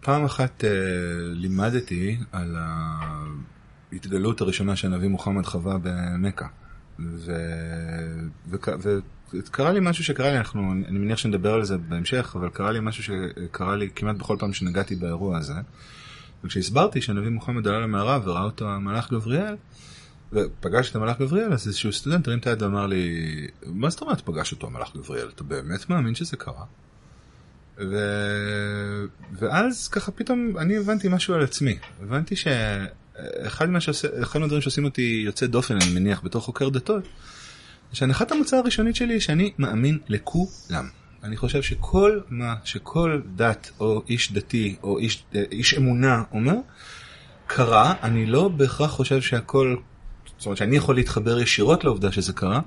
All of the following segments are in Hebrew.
פעם אחת uh, לימדתי על ההתגלות הראשונה שהנביא מוחמד חווה במכה. וקרה לי משהו שקרה לי, אנחנו, אני מניח שנדבר על זה בהמשך, אבל קרה לי משהו שקרה לי כמעט בכל פעם שנגעתי באירוע הזה. וכשהסברתי שהנביא מוחמד עלה למערב וראה אותו המלאך גבריאל, ופגש את המלאך גבריאל, אז איזשהו סטודנט הרים את היד ואמר לי, מה זאת אומרת פגש אותו המלאך גבריאל? אתה באמת מאמין שזה קרה? ו... ואז ככה פתאום אני הבנתי משהו על עצמי. הבנתי שאחד מהדברים שעושים אותי יוצא דופן, אני מניח, בתור חוקר דתות, שהנחת המוצא הראשונית שלי היא שאני מאמין לכולם. אני חושב שכל מה שכל דת או איש דתי או איש, איש אמונה אומר, קרה, אני לא בהכרח חושב שהכל זאת אומרת שאני יכול להתחבר ישירות לעובדה שזה קרה,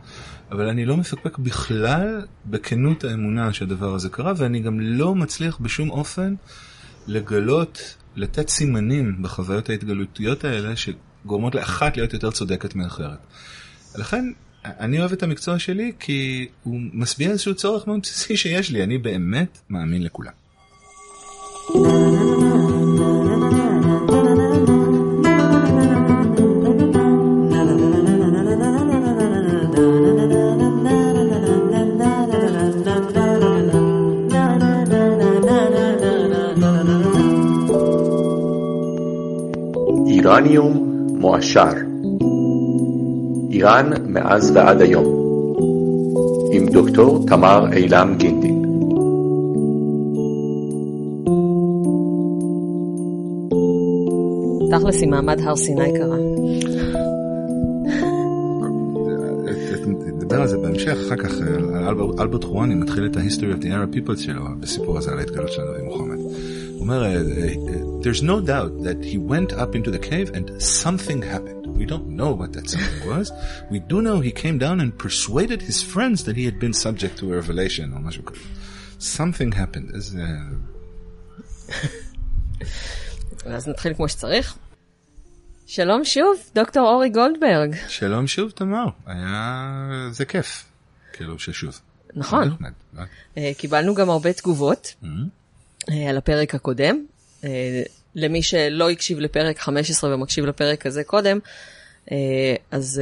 אבל אני לא מפקפק בכלל בכנות האמונה שהדבר הזה קרה, ואני גם לא מצליח בשום אופן לגלות, לתת סימנים בחוויות ההתגלותיות האלה שגורמות לאחת להיות יותר צודקת מאחרת. לכן אני אוהב את המקצוע שלי כי הוא משביע איזשהו צורך מאוד בסיסי שיש לי, אני באמת מאמין לכולם. אורניום מועשר איראן מאז ועד היום עם דוקטור תמר אילם גינדין תכלס עם מעמד הר סיני קרה. נדבר על זה בהמשך, אחר כך אלברט חואני מתחיל את ה-history of the Arab people שלו בסיפור הזה על ההתגלות של הנביא מוחמד. הוא אומר there's no doubt that he went up into the cave and something happened. We don't know what that something was. We do know he came down and persuaded his friends that he had been subject to a revelation or משהו כזה. Something happened. איזה... אז נתחיל כמו שצריך. שלום שוב, דוקטור אורי גולדברג. שלום שוב, תמר. היה... זה כיף. כאילו ששוב. נכון. קיבלנו גם הרבה תגובות על הפרק הקודם. למי שלא הקשיב לפרק 15 ומקשיב לפרק הזה קודם, אז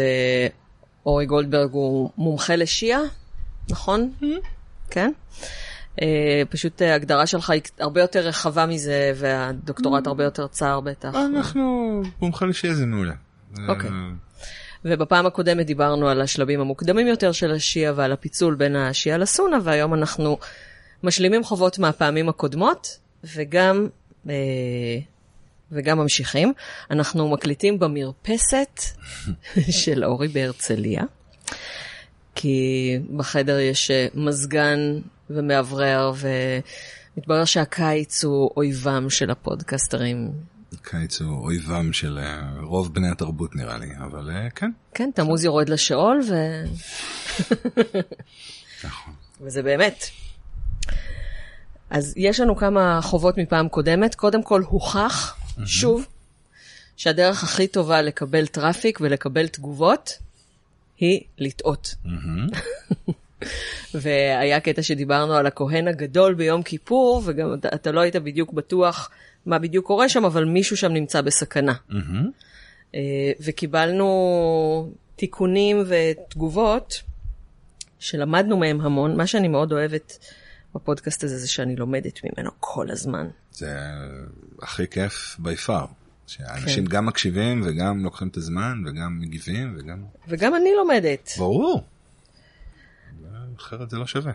אורי גולדברג הוא מומחה לשיעה, נכון? כן? פשוט ההגדרה שלך היא הרבה יותר רחבה מזה, והדוקטורט הרבה יותר צר בטח. אנחנו, מומחה לשיעה זה מעולה. אוקיי. ובפעם הקודמת דיברנו על השלבים המוקדמים יותר של השיעה ועל הפיצול בין השיעה לסונה, והיום אנחנו משלימים חובות מהפעמים הקודמות, וגם וגם ממשיכים. אנחנו מקליטים במרפסת של אורי בהרצליה, כי בחדר יש מזגן ומאוורר, ומתברר שהקיץ הוא אויבם של הפודקסטרים. קיץ הוא אויבם של רוב בני התרבות נראה לי, אבל כן. כן, תמוז יורד לשאול, ו... נכון. וזה באמת. אז יש לנו כמה חובות מפעם קודמת. קודם כל, הוכח, mm-hmm. שוב, שהדרך הכי טובה לקבל traffic ולקבל תגובות היא לטעות. Mm-hmm. והיה קטע שדיברנו על הכהן הגדול ביום כיפור, וגם אתה, אתה לא היית בדיוק בטוח מה בדיוק קורה שם, אבל מישהו שם נמצא בסכנה. Mm-hmm. וקיבלנו תיקונים ותגובות שלמדנו מהם המון. מה שאני מאוד אוהבת בפודקאסט הזה זה שאני לומדת ממנו כל הזמן. זה הכי כיף by far. שאנשים כן. גם מקשיבים וגם לוקחים את הזמן וגם מגיבים וגם... וגם אני לומדת. ברור. אחרת זה לא שווה.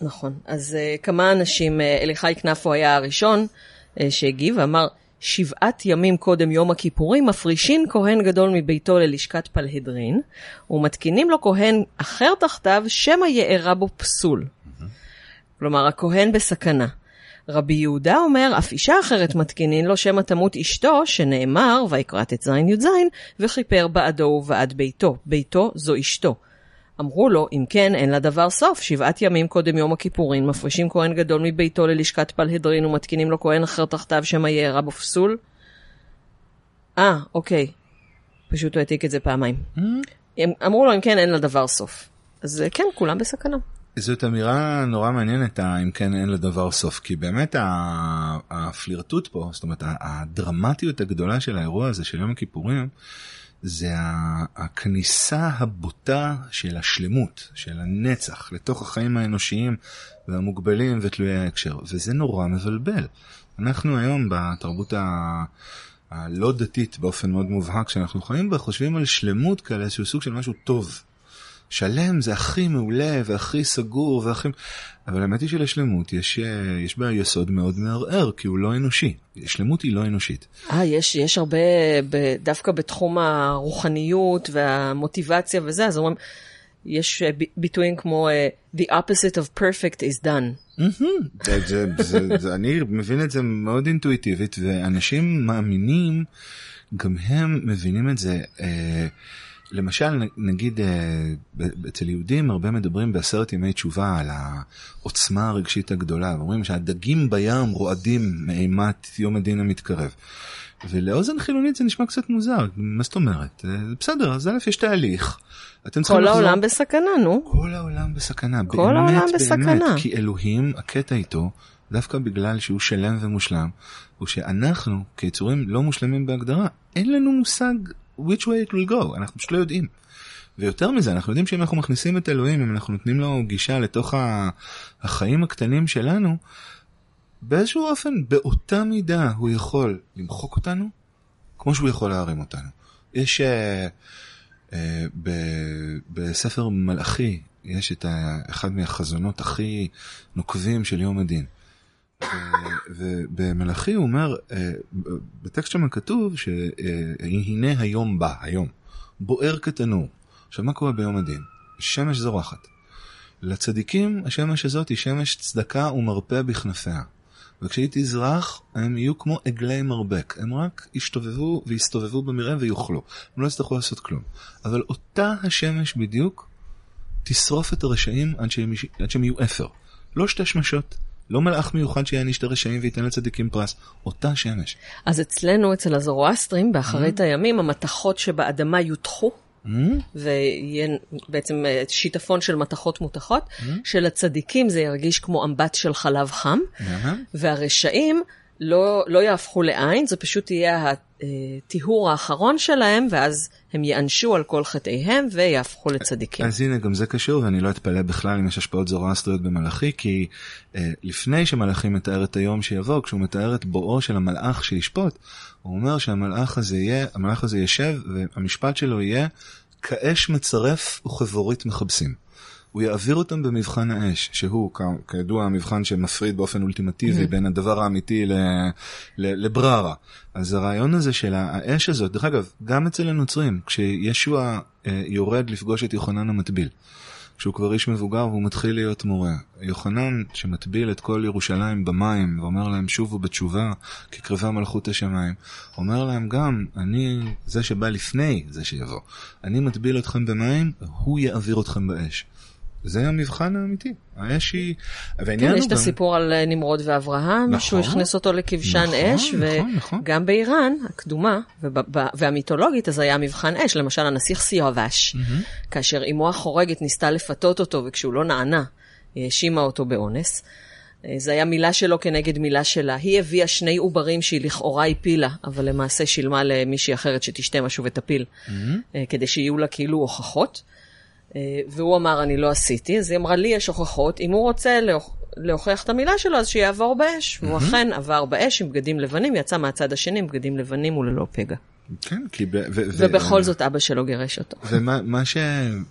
נכון. אז uh, כמה אנשים, uh, אליחי כנפו היה הראשון uh, שהגיב ואמר, שבעת ימים קודם יום הכיפורים מפרישין כהן גדול מביתו ללשכת פלהדרין, ומתקינים לו כהן אחר תחתיו, שמא יארע בו פסול. כלומר, הכהן בסכנה. רבי יהודה אומר, אף אישה אחרת מתקינין לו שמא תמות אשתו, שנאמר, ויקרא ט"ז י"ז, וכיפר בעדו ובעד ביתו. ביתו זו אשתו. אמרו לו, אם כן, אין לדבר סוף. שבעת ימים קודם יום הכיפורים, מפרישים כהן גדול מביתו ללשכת פלהדרין ומתקינים לו כהן אחר תחתיו שמא יארע בו פסול? אה, אוקיי. פשוט הוא העתיק את זה פעמיים. Mm-hmm. אמרו לו, אם כן, אין לדבר סוף. אז כן, כולם בסכנה. זאת אמירה נורא מעניינת, אם כן אין לדבר סוף, כי באמת הפלירטוט פה, זאת אומרת הדרמטיות הגדולה של האירוע הזה של יום הכיפורים, זה הכניסה הבוטה של השלמות, של הנצח, לתוך החיים האנושיים והמוגבלים ותלויי ההקשר, וזה נורא מבלבל. אנחנו היום בתרבות ה... הלא דתית באופן מאוד מובהק שאנחנו חיים בה, חושבים על שלמות כאלה שהוא סוג של משהו טוב. שלם זה הכי מעולה והכי סגור והכי... אבל האמת היא שלשלמות יש, יש בה יסוד מאוד מערער, כי הוא לא אנושי. שלמות היא לא אנושית. אה, יש, יש הרבה, ב, דווקא בתחום הרוחניות והמוטיבציה וזה, אז אומרים, יש ביטויים כמו uh, The opposite of perfect is done. אני מבין את זה מאוד אינטואיטיבית, ואנשים מאמינים, גם הם מבינים את זה. Uh, למשל, נגיד אה, אצל יהודים הרבה מדברים בעשרת ימי תשובה על העוצמה הרגשית הגדולה, ואומרים שהדגים בים רועדים מאימת יום הדין המתקרב. ולאוזן חילונית זה נשמע קצת מוזר, מה זאת אומרת? אה, בסדר, אז א' יש תהליך. אתם כל לחזור... העולם בסכנה, נו. כל העולם בסכנה, כל באמת, העולם בסכנה. באמת, כי אלוהים, הקטע איתו, דווקא בגלל שהוא שלם ומושלם, הוא שאנחנו, כיצורים לא מושלמים בהגדרה, אין לנו מושג which way it will go, אנחנו פשוט לא יודעים. ויותר מזה, אנחנו יודעים שאם אנחנו מכניסים את אלוהים, אם אנחנו נותנים לו גישה לתוך החיים הקטנים שלנו, באיזשהו אופן, באותה מידה הוא יכול למחוק אותנו, כמו שהוא יכול להרים אותנו. יש uh, uh, ב, בספר מלאכי, יש את ה, אחד מהחזונות הכי נוקבים של יום הדין. ובמלאכי הוא אומר, אה, בטקסט שם כתוב שהנה היום בא, היום, בוער כתנור. עכשיו מה קורה ביום הדין? שמש זורחת. לצדיקים השמש הזאת היא שמש צדקה ומרפא בכנפיה. וכשהיא תזרח הם יהיו כמו עגלי מרבק, הם רק ישתובבו ויסתובבו במרעה ויאכלו, הם לא יצטרכו לעשות כלום. אבל אותה השמש בדיוק תשרוף את הרשעים עד שהם, עד שהם יהיו אפר. לא שתי שמשות, לא מלאך מיוחד שיעניש את הרשעים וייתן לצדיקים פרס, אותה שמש. אז אצלנו, אצל הזורואסטרים, באחרית mm-hmm. הימים, המתכות שבאדמה יותחו, mm-hmm. ויהיה בעצם אה, שיטפון של מתכות מותחות, mm-hmm. שלצדיקים זה ירגיש כמו אמבט של חלב חם. והרשעים לא, לא יהפכו לעין, זה פשוט יהיה הטיהור האחרון שלהם, ואז הם יענשו על כל חטאיהם ויהפכו לצדיקים. אז הנה, גם זה קשור, ואני לא אתפלא בכלל אם יש השפעות זורואסטריות במלאכי, כי אה, לפני שמלאכי מתאר את היום שיבוא, כשהוא מתאר את בואו של המלאך שישפוט, הוא אומר שהמלאך הזה יהיה, המלאך הזה ישב, והמשפט שלו יהיה, כאש מצרף וכבורית מכבסים. הוא יעביר אותם במבחן האש, שהוא כידוע המבחן שמפריד באופן אולטימטיבי mm-hmm. בין הדבר האמיתי לבררה. אז הרעיון הזה של האש הזאת, דרך אגב, גם אצל הנוצרים, כשישוע אה, יורד לפגוש את יוחנן המטביל, כשהוא כבר איש מבוגר והוא מתחיל להיות מורה. יוחנן שמטביל את כל ירושלים במים ואומר להם שובו בתשובה כי קרבה מלכות השמיים, אומר להם גם אני זה שבא לפני זה שיבוא. אני מטביל אתכם במים, הוא יעביר אתכם באש. זה המבחן האמיתי. האש היא... כן, יש את הסיפור על אה, נמרוד ואברהם, נכון, שהוא הכניס אותו לכבשן נכון, אש, נכון, נכון. וגם באיראן הקדומה והמיתולוגית, אז היה מבחן אש. למשל, הנסיך סיואבש, mm-hmm. כאשר אמו החורגת ניסתה לפתות אותו, וכשהוא לא נענה, היא האשימה אותו באונס. אה, זה היה מילה שלו כנגד מילה שלה. היא הביאה שני עוברים שהיא לכאורה הפילה, אבל למעשה שילמה למישהי אחרת שתשתה משהו ותפיל, mm-hmm. כדי שיהיו לה כאילו הוכחות. אה, והוא אמר, אני לא עשיתי, אז היא אמרה, לי יש הוכחות, אם הוא רוצה להוכיח את המילה שלו, אז שיעבור באש. והוא אכן עבר באש עם בגדים לבנים, יצא מהצד השני עם בגדים לבנים וללא פגע. כן, כי... ב- ו- ובכל ו- זאת אבא שלו גירש אותו. ומה ש...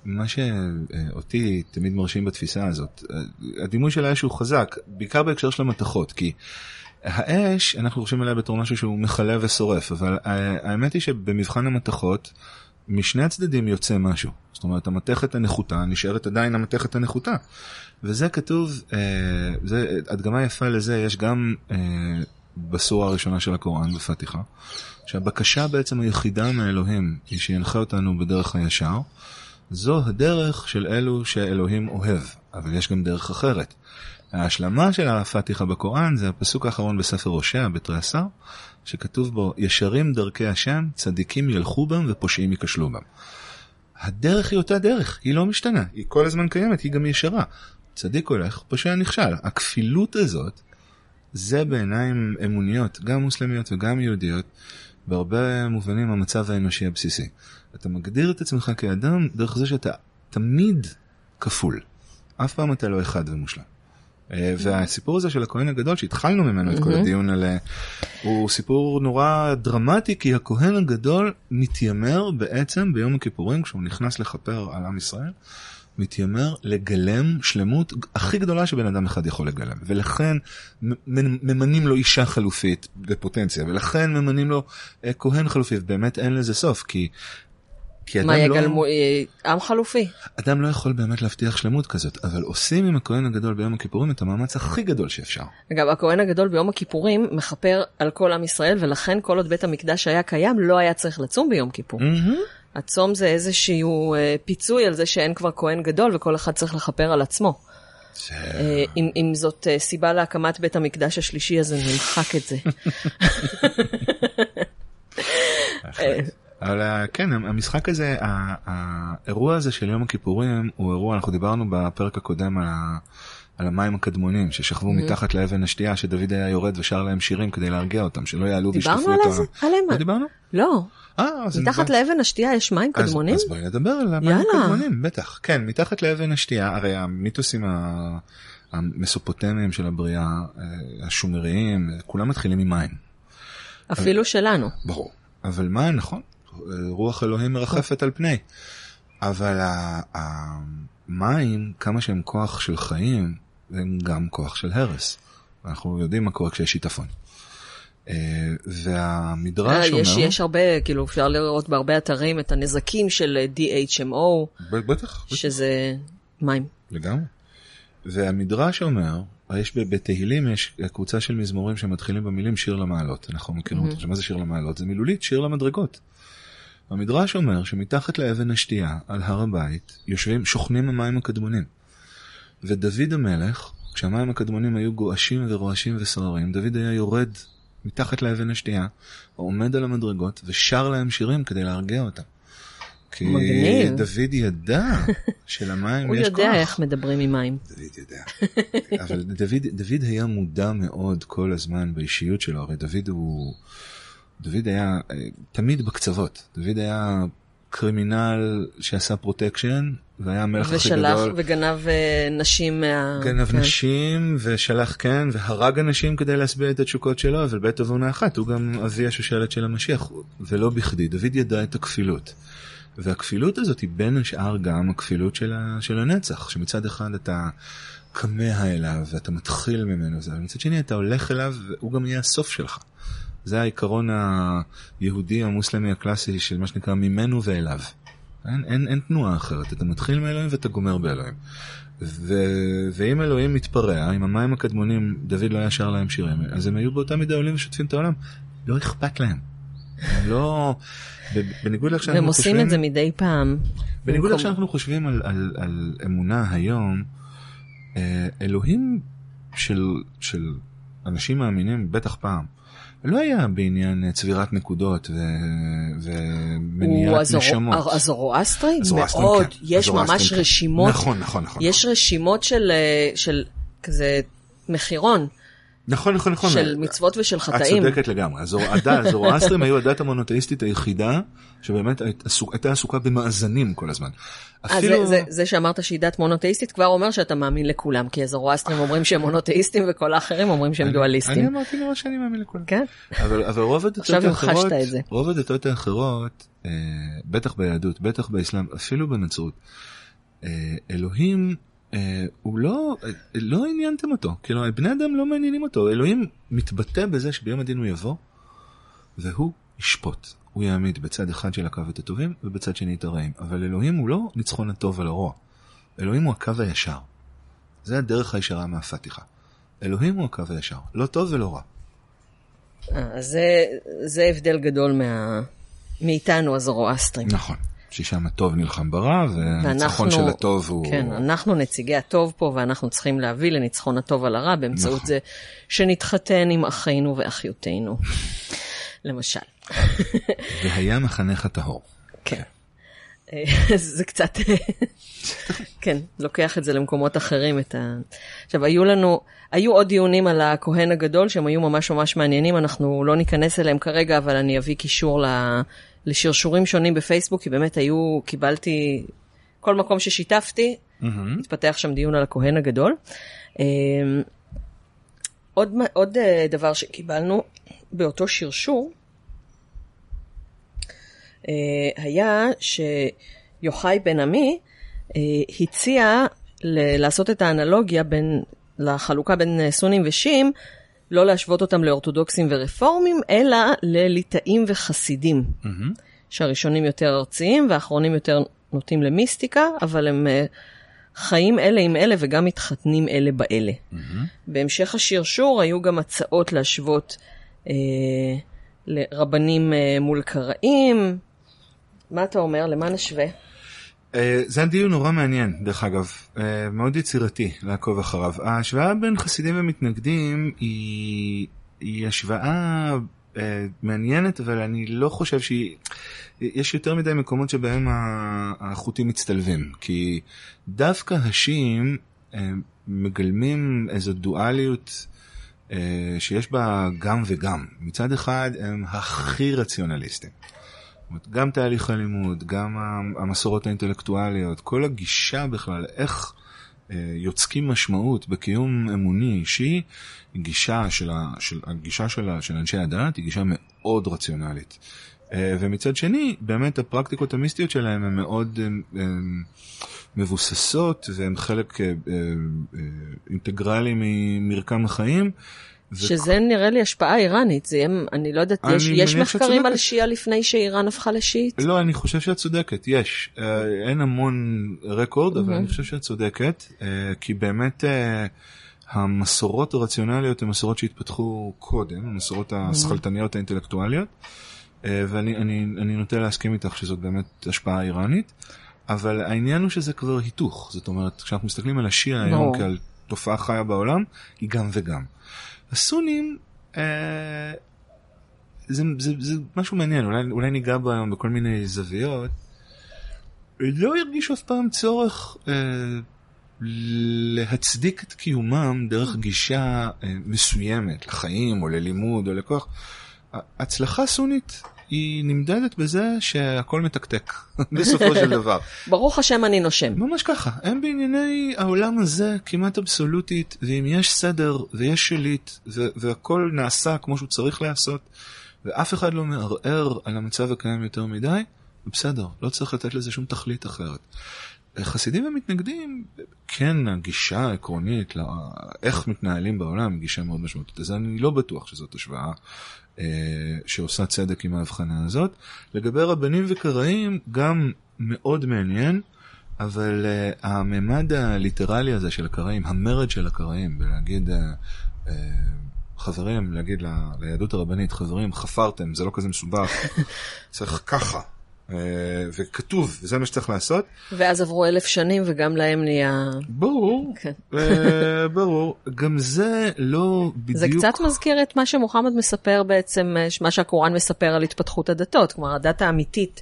מה שאותי תמיד מרשים בתפיסה הזאת, הדימוי של האש הוא חזק, בעיקר בהקשר של המתכות, כי האש, אנחנו חושבים עליה בתור משהו שהוא מכלה ושורף, אבל האמת היא שבמבחן המתכות, משני הצדדים יוצא משהו. זאת אומרת, המתכת הנחותה נשארת עדיין המתכת הנחותה. וזה כתוב, אה, זה הדגמה יפה לזה, יש גם אה, בסורה הראשונה של הקוראן, בפתיחה, שהבקשה בעצם היחידה מאלוהים היא שינחה אותנו בדרך הישר. זו הדרך של אלו שאלוהים אוהב, אבל יש גם דרך אחרת. ההשלמה של הפתיחה בקוראן זה הפסוק האחרון בספר הושע בתריסר, שכתוב בו ישרים דרכי השם, צדיקים ילכו בם ופושעים ייכשלו בם. הדרך היא אותה דרך, היא לא משתנה, היא כל הזמן קיימת, היא גם ישרה. צדיק הולך, פושע נכשל. הכפילות הזאת, זה בעיניים אמוניות, גם מוסלמיות וגם יהודיות, בהרבה מובנים המצב האנושי הבסיסי. אתה מגדיר את עצמך כאדם דרך זה שאתה תמיד כפול. אף פעם אתה לא אחד ומושלם. אה, והסיפור הזה של הכהן הגדול שהתחלנו ממנו את כל הדיון עליה הוא סיפור נורא דרמטי כי הכהן הגדול מתיימר בעצם ביום הכיפורים כשהוא נכנס לכפר על עם ישראל מתיימר לגלם שלמות הכי גדולה שבן אדם אחד יכול לגלם. ולכן ממנים לו אישה חלופית בפוטנציה ולכן ממנים לו אה, כהן חלופי באמת אין לזה סוף כי כי אדם מה לא... יגלמו, אה, עם חלופי. אדם לא יכול באמת להבטיח שלמות כזאת, אבל עושים עם הכהן הגדול ביום הכיפורים את המאמץ הכי גדול שאפשר. אגב, הכהן הגדול ביום הכיפורים מכפר על כל עם ישראל, ולכן כל עוד בית המקדש היה קיים, לא היה צריך לצום ביום כיפור. הצום זה איזשהו אה, פיצוי על זה שאין כבר כהן גדול, וכל אחד צריך לכפר על עצמו. זה... אה, אם, אם זאת אה, סיבה להקמת בית המקדש השלישי, אז אני אמחק את זה. אה, אבל אה, כן, המשחק הזה, האירוע הזה של יום הכיפורים הוא אירוע, אנחנו דיברנו בפרק הקודם על, ה, על המים הקדמונים ששכבו Mm-hmm. מתחת לאבן השתייה, שדוד היה יורד ושר להם שירים כדי להרגיע אותם, שלא יעלו דיברנו וישטפו על את ה... זה? עליהם? לא דיברנו? לא. אה, אז מתחת נדבר. לאבן השתייה יש מים אז- קדמונים? אז בואי נדבר על המים יאללה. הקדמונים, בטח. כן, מתחת לאבן השתייה, הרי המיתוסים ה- המסופוטמיים של הבריאה, אה, השומריים, כולם מתחילים ממים. אפילו שלנו. ברור. אבל מה נכון? רוח אלוהים מרחפת על פני. אבל המים, כמה שהם כוח של חיים, הם גם כוח של הרס. אנחנו יודעים מה קורה כשיש שיטפון. אה, והמדרש אה, יש, אומר... יש הרבה, כאילו אפשר לראות בהרבה אתרים את הנזקים של אה, DHMO, בטח. שזה מים. לגמרי. והמדרש אומר, יש בתהילים יש קבוצה של מזמורים שמתחילים במילים שיר למעלות, אנחנו מכירים אותה, מה זה שיר למעלות? זה מילולית שיר למדרגות. המדרש אומר שמתחת לאבן השתייה על הר הבית יושבים, שוכנים המים הקדמונים. ודוד המלך, כשהמים הקדמונים היו גועשים ורועשים וסוערים, דוד היה יורד מתחת לאבן השתייה, עומד על המדרגות ושר להם שירים כדי להרגיע אותם. כי מגניב. דוד ידע שלמים הוא יש יודע כוח. איך מדברים עם מים. דוד יודע. אבל דוד, דוד היה מודע מאוד כל הזמן באישיות שלו, הרי דוד הוא... דוד היה אה, תמיד בקצוות. דוד היה criminal שעשה פרוטקשן, והיה המלך הכי ושלח גדול. וגנב אה, נשים מה... גנב כן. נשים ושלח כן והרג אנשים כדי להשביע את התשוקות שלו אבל בעת ובעונה אחת הוא גם אבי השושלת של המשיח ולא בכדי דוד ידע את הכפילות. והכפילות הזאת היא בין השאר גם הכפילות של, ה, של הנצח שמצד אחד אתה כמה אליו ואתה מתחיל ממנו זה אבל מצד שני אתה הולך אליו והוא גם יהיה הסוף שלך. זה העיקרון היהודי המוסלמי הקלאסי של מה שנקרא ממנו ואליו. אין, אין, אין תנועה אחרת, אתה מתחיל מאלוהים ואתה גומר באלוהים. ו... ואם אלוהים מתפרע, אם המים הקדמונים, דוד לא היה שר להם שירים, אז הם היו באותה מידה עולים ושוטפים את העולם. לא אכפת להם. הם לא... בניגוד לאיך שאנחנו והם חושבים... עושים את זה מדי פעם. בניגוד לאיך שאנחנו חושבים על, על, על אמונה היום, אה, אלוהים של, של אנשים מאמינים, בטח פעם, לא היה בעניין צבירת נקודות ו, הוא ומניעת נשמות. הזורואסטרי? הזורואסטרים, מאוד. כן. יש ממש כן. רשימות. נכון, נכון, נכון. יש רשימות של אה, של כזה מחירון, נכון, נכון, נכון. של מצוות ושל את חטאים. צודקת לגמרי. הזורואסטרים היו הדת המונותאיסטית היחידה שבאמת הייתה עסוקה במאזנים כל הזמן. אפילו... זה, שאמרת שהיא דת מונותאיסטית כבר אומר שאתה מאמין לכולם, כי הזורואסטרים אומרים שהם מונותאיסטים וכל האחרים אומרים שהם אני דואליסטים. אמרתי מראש שאני מאמין לכולם. כן? אבל, אבל רוב הדתות האחרות, את. רוב הדתות האחרות, בטח ביהדות, בטח באסלאם, אפילו בנצרות, אה, אלוהים, הוא לא, אה, לא עניינתם אותו, כאילו בני אדם לא מעניינים אותו, אלוהים מתבטא בזה שביום הדין הוא יבוא, והוא ישפוט. הוא יעמיד בצד אחד של הקו את הטובים ובצד שני את הרעים, אבל אלוהים הוא לא ניצחון הטוב על הרוע, אלוהים הוא הקו הישר. זה הדרך הישרה מהפתיחה. אלוהים הוא הקו הישר, לא טוב ולא רע. אה, אז זה, זה הבדל גדול מה... מאיתנו הזורואסטרים. נכון. ששם הטוב נלחם ברע, והניצחון של הטוב הוא... כן, אנחנו נציגי הטוב פה, ואנחנו צריכים להביא לניצחון הטוב על הרע באמצעות נכון. זה שנתחתן עם אחינו ואחיותינו. למשל. והיה מחנך טהור. כן. אה, זה קצת, כן, לוקח את זה למקומות אחרים. את ה... עכשיו, היו לנו, היו עוד דיונים על הכהן הגדול שהם היו ממש ממש מעניינים, אנחנו לא ניכנס אליהם כרגע, אבל אני אביא קישור ל... לשרשורים שונים בפייסבוק, כי באמת היו, קיבלתי, כל מקום ששיתפתי, התפתח שם דיון על הכהן הגדול. אה, עוד, עוד אה, דבר שקיבלנו באותו שרשור, היה שיוחאי בן עמי הציע ל- לעשות את האנלוגיה בין, לחלוקה בין סונים ושיעים, לא להשוות אותם לאורתודוקסים ורפורמים, אלא לליטאים וחסידים, mm-hmm. שהראשונים יותר ארציים והאחרונים יותר נוטים למיסטיקה, אבל הם חיים אלה עם אלה וגם מתחתנים אלה באלה. Mm-hmm. בהמשך השרשור היו גם הצעות להשוות אה, לרבנים אה, מול קראים. מה אתה אומר? למה נשווה? אה, זה היה דיון נורא מעניין, דרך אגב, אה, מאוד יצירתי לעקוב אחריו. ההשוואה בין חסידים ומתנגדים היא, היא השוואה אה, מעניינת, אבל אני לא חושב שהיא... יש יותר מדי מקומות שבהם החוטים מצטלבים, כי דווקא השיעים מגלמים איזו דואליות שיש בה גם וגם. מצד אחד הם הכי רציונליסטים. גם תהליך הלימוד, גם המסורות האינטלקטואליות, כל הגישה בכלל, איך אה, יוצקים משמעות בקיום אמוני אישי, גישה של, ה, של, הגישה של, ה, של אנשי הדת היא גישה מאוד רציונלית. אה, ומצד שני, באמת הפרקטיקות המיסטיות שלהם הן מאוד הם, אה, הם, מבוססות והן חלק אינטגרלי ממרקם החיים. שזה נראה לי השפעה איראנית, זה, אני לא יודעת, יש, יש מחקרים על שיעה לפני שאיראן הפכה לשיעית? לא, אני חושב שאת צודקת, יש. אה, אין המון רקורד, אבל אני חושב שאת צודקת, אה, כי באמת אה, המסורות הרציונליות הן מסורות שהתפתחו קודם, המסורות השכלתניות האינטלקטואליות, ואני אני, אני נוטה להסכים איתך שזאת באמת השפעה איראנית, אבל העניין הוא שזה כבר היתוך, זאת אומרת, כשאנחנו מסתכלים על השיעה היום כעל תופעה חיה בעולם, היא גם וגם. הסונים, אה, זה, זה, זה משהו מעניין, אולי, אולי ניגע בו היום בכל מיני זוויות. לא הרגישו אף פעם צורך אה, להצדיק את קיומם דרך גישה אה, מסוימת לחיים או ללימוד או לכוח. הצלחה סונית היא נמדדת בזה שהכל מתקתק בסופו של דבר. ברוך השם אני נושם. ממש ככה, הם בענייני העולם הזה כמעט אבסולוטית, ואם יש סדר ויש שליט והכל נעשה כמו שהוא צריך להיעשות, ואף אחד לא מערער על המצב הקיים יותר מדי, בסדר, לא צריך לתת לזה שום תכלית אחרת. חסידים ומתנגדים, כן, הגישה העקרונית, איך מתנהלים בעולם, היא גישה מאוד משמעותית. אז אני לא בטוח שזאת השוואה אה, שעושה צדק עם ההבחנה הזאת. לגבי רבנים וקראים, גם מאוד מעניין, אבל uh, הממד הליטרלי הזה של הקראים, המרד של הקראים, בלהגיד, uh, uh, חברים, להגיד ל, ליהדות הרבנית, חברים, חפרתם, זה לא כזה מסובך, צריך ככה. Uh, וכתוב, וזה מה שצריך לעשות. ואז עברו אלף שנים וגם להם נהיה... ברור, כן. uh, ברור. גם זה לא בדיוק... זה קצת מזכיר את מה שמוחמד מספר בעצם, מה שהקוראן מספר על התפתחות הדתות. כלומר, הדת האמיתית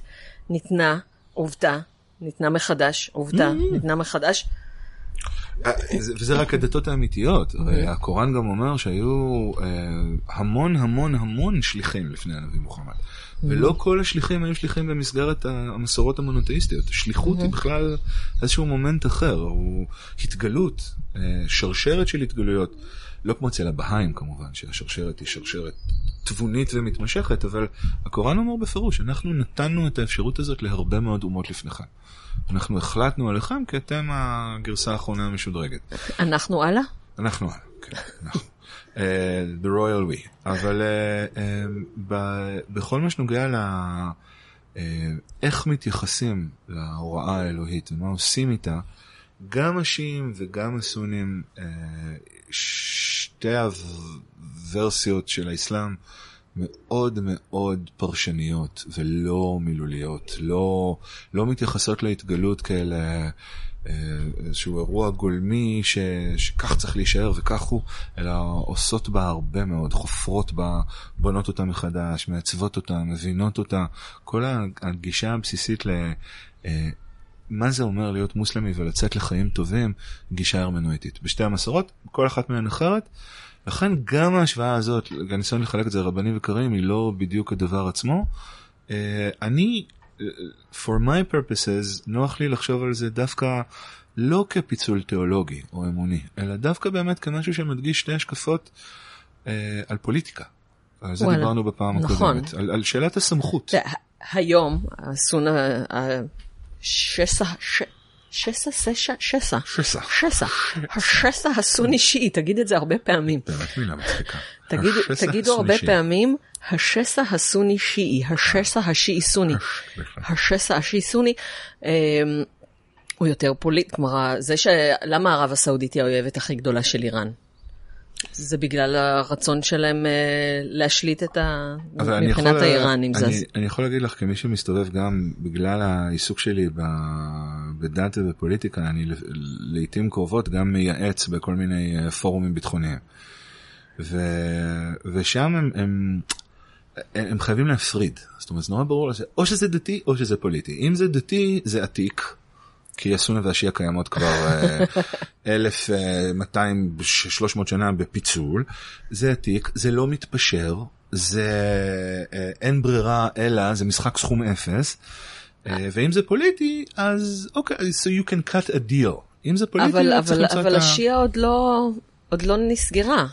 ניתנה, עובדה, ניתנה מחדש, עובדה, mm-hmm. ניתנה מחדש. וזה רק הדתות האמיתיות, הרי הקוראן גם אומר שהיו המון המון המון שליחים לפני הנביא מוחמד. ולא כל השליחים היו שליחים במסגרת המסורות המונותאיסטיות. שליחות היא בכלל איזשהו מומנט אחר, הוא התגלות, שרשרת של התגלויות. לא כמו אצל הבהאים כמובן, שהשרשרת היא שרשרת תבונית ומתמשכת, אבל הקוראן אומר בפירוש, אנחנו נתנו את האפשרות הזאת להרבה מאוד אומות לפניכם. אנחנו החלטנו עליכם כי אתם הגרסה האחרונה המשודרגת. אנחנו הלאה? אנחנו הלאה, כן. אנחנו. Uh, the royal we. אבל uh, uh, בכל מה שנוגע ל... איך מתייחסים להוראה האלוהית ומה עושים איתה, גם השיעים וגם הסונים, שתי הוורסיות של האסלאם מאוד מאוד פרשניות ולא מילוליות, לא, לא מתייחסות להתגלות כאל אה, איזשהו אירוע גולמי ש, שכך צריך להישאר וכך הוא, אלא עושות בה הרבה מאוד, חופרות בה, בונות אותה מחדש, מעצבות אותה, מבינות אותה, כל הגישה הבסיסית ל... אה, מה זה אומר להיות מוסלמי ולצאת לחיים טובים, גישה הרמנואיטית. בשתי המסורות, כל אחת מהן אחרת. לכן גם ההשוואה הזאת, הניסיון לחלק את זה לרבנים וקרים, היא לא בדיוק הדבר עצמו. Uh, אני, for my purposes, נוח לי לחשוב על זה דווקא לא כפיצול תיאולוגי או אמוני, אלא דווקא באמת כמשהו שמדגיש שתי השקפות uh, על פוליטיקה. על זה דיברנו בפעם נכון. הקודמת, על, על שאלת הסמכות. היום, הסונה, השסע, שסע, סשע, שסע. שסע. שסע. השסע הסוני שיעי, תגיד את זה הרבה פעמים. באמת מילה מצחיקה. תגידו הרבה פעמים, השסע הסוני שיעי, השסע השיעי סוני. השסע השיעי סוני. אמ, הוא יותר פוליט, כלומר, זה ש... למה ערב הסעודית היא האויבת הכי גדולה של איראן? זה בגלל הרצון שלהם אה, להשליט את ה... מבחינת האיראנים. אני, אני יכול להגיד לך כמי שמסתובב גם בגלל העיסוק שלי בדת ובפוליטיקה, אני לעיתים קרובות גם מייעץ בכל מיני אה, פורומים ביטחוניים. ו, ושם הם, הם, הם חייבים להפריד. זאת אומרת, זה נורא ברור, או שזה דתי או שזה פוליטי. אם זה דתי, זה עתיק. כי הסונה והשיעה קיימות כבר 1200, אה, 300 שנה בפיצול, זה עתיק, זה לא מתפשר, זה אה, אין ברירה אלא זה משחק סכום אפס, אה, ואם זה פוליטי אז אוקיי, so you can cut a deal. אם זה פוליטי, אבל, אבל, אבל השיעה עוד לא, עוד לא נסגרה.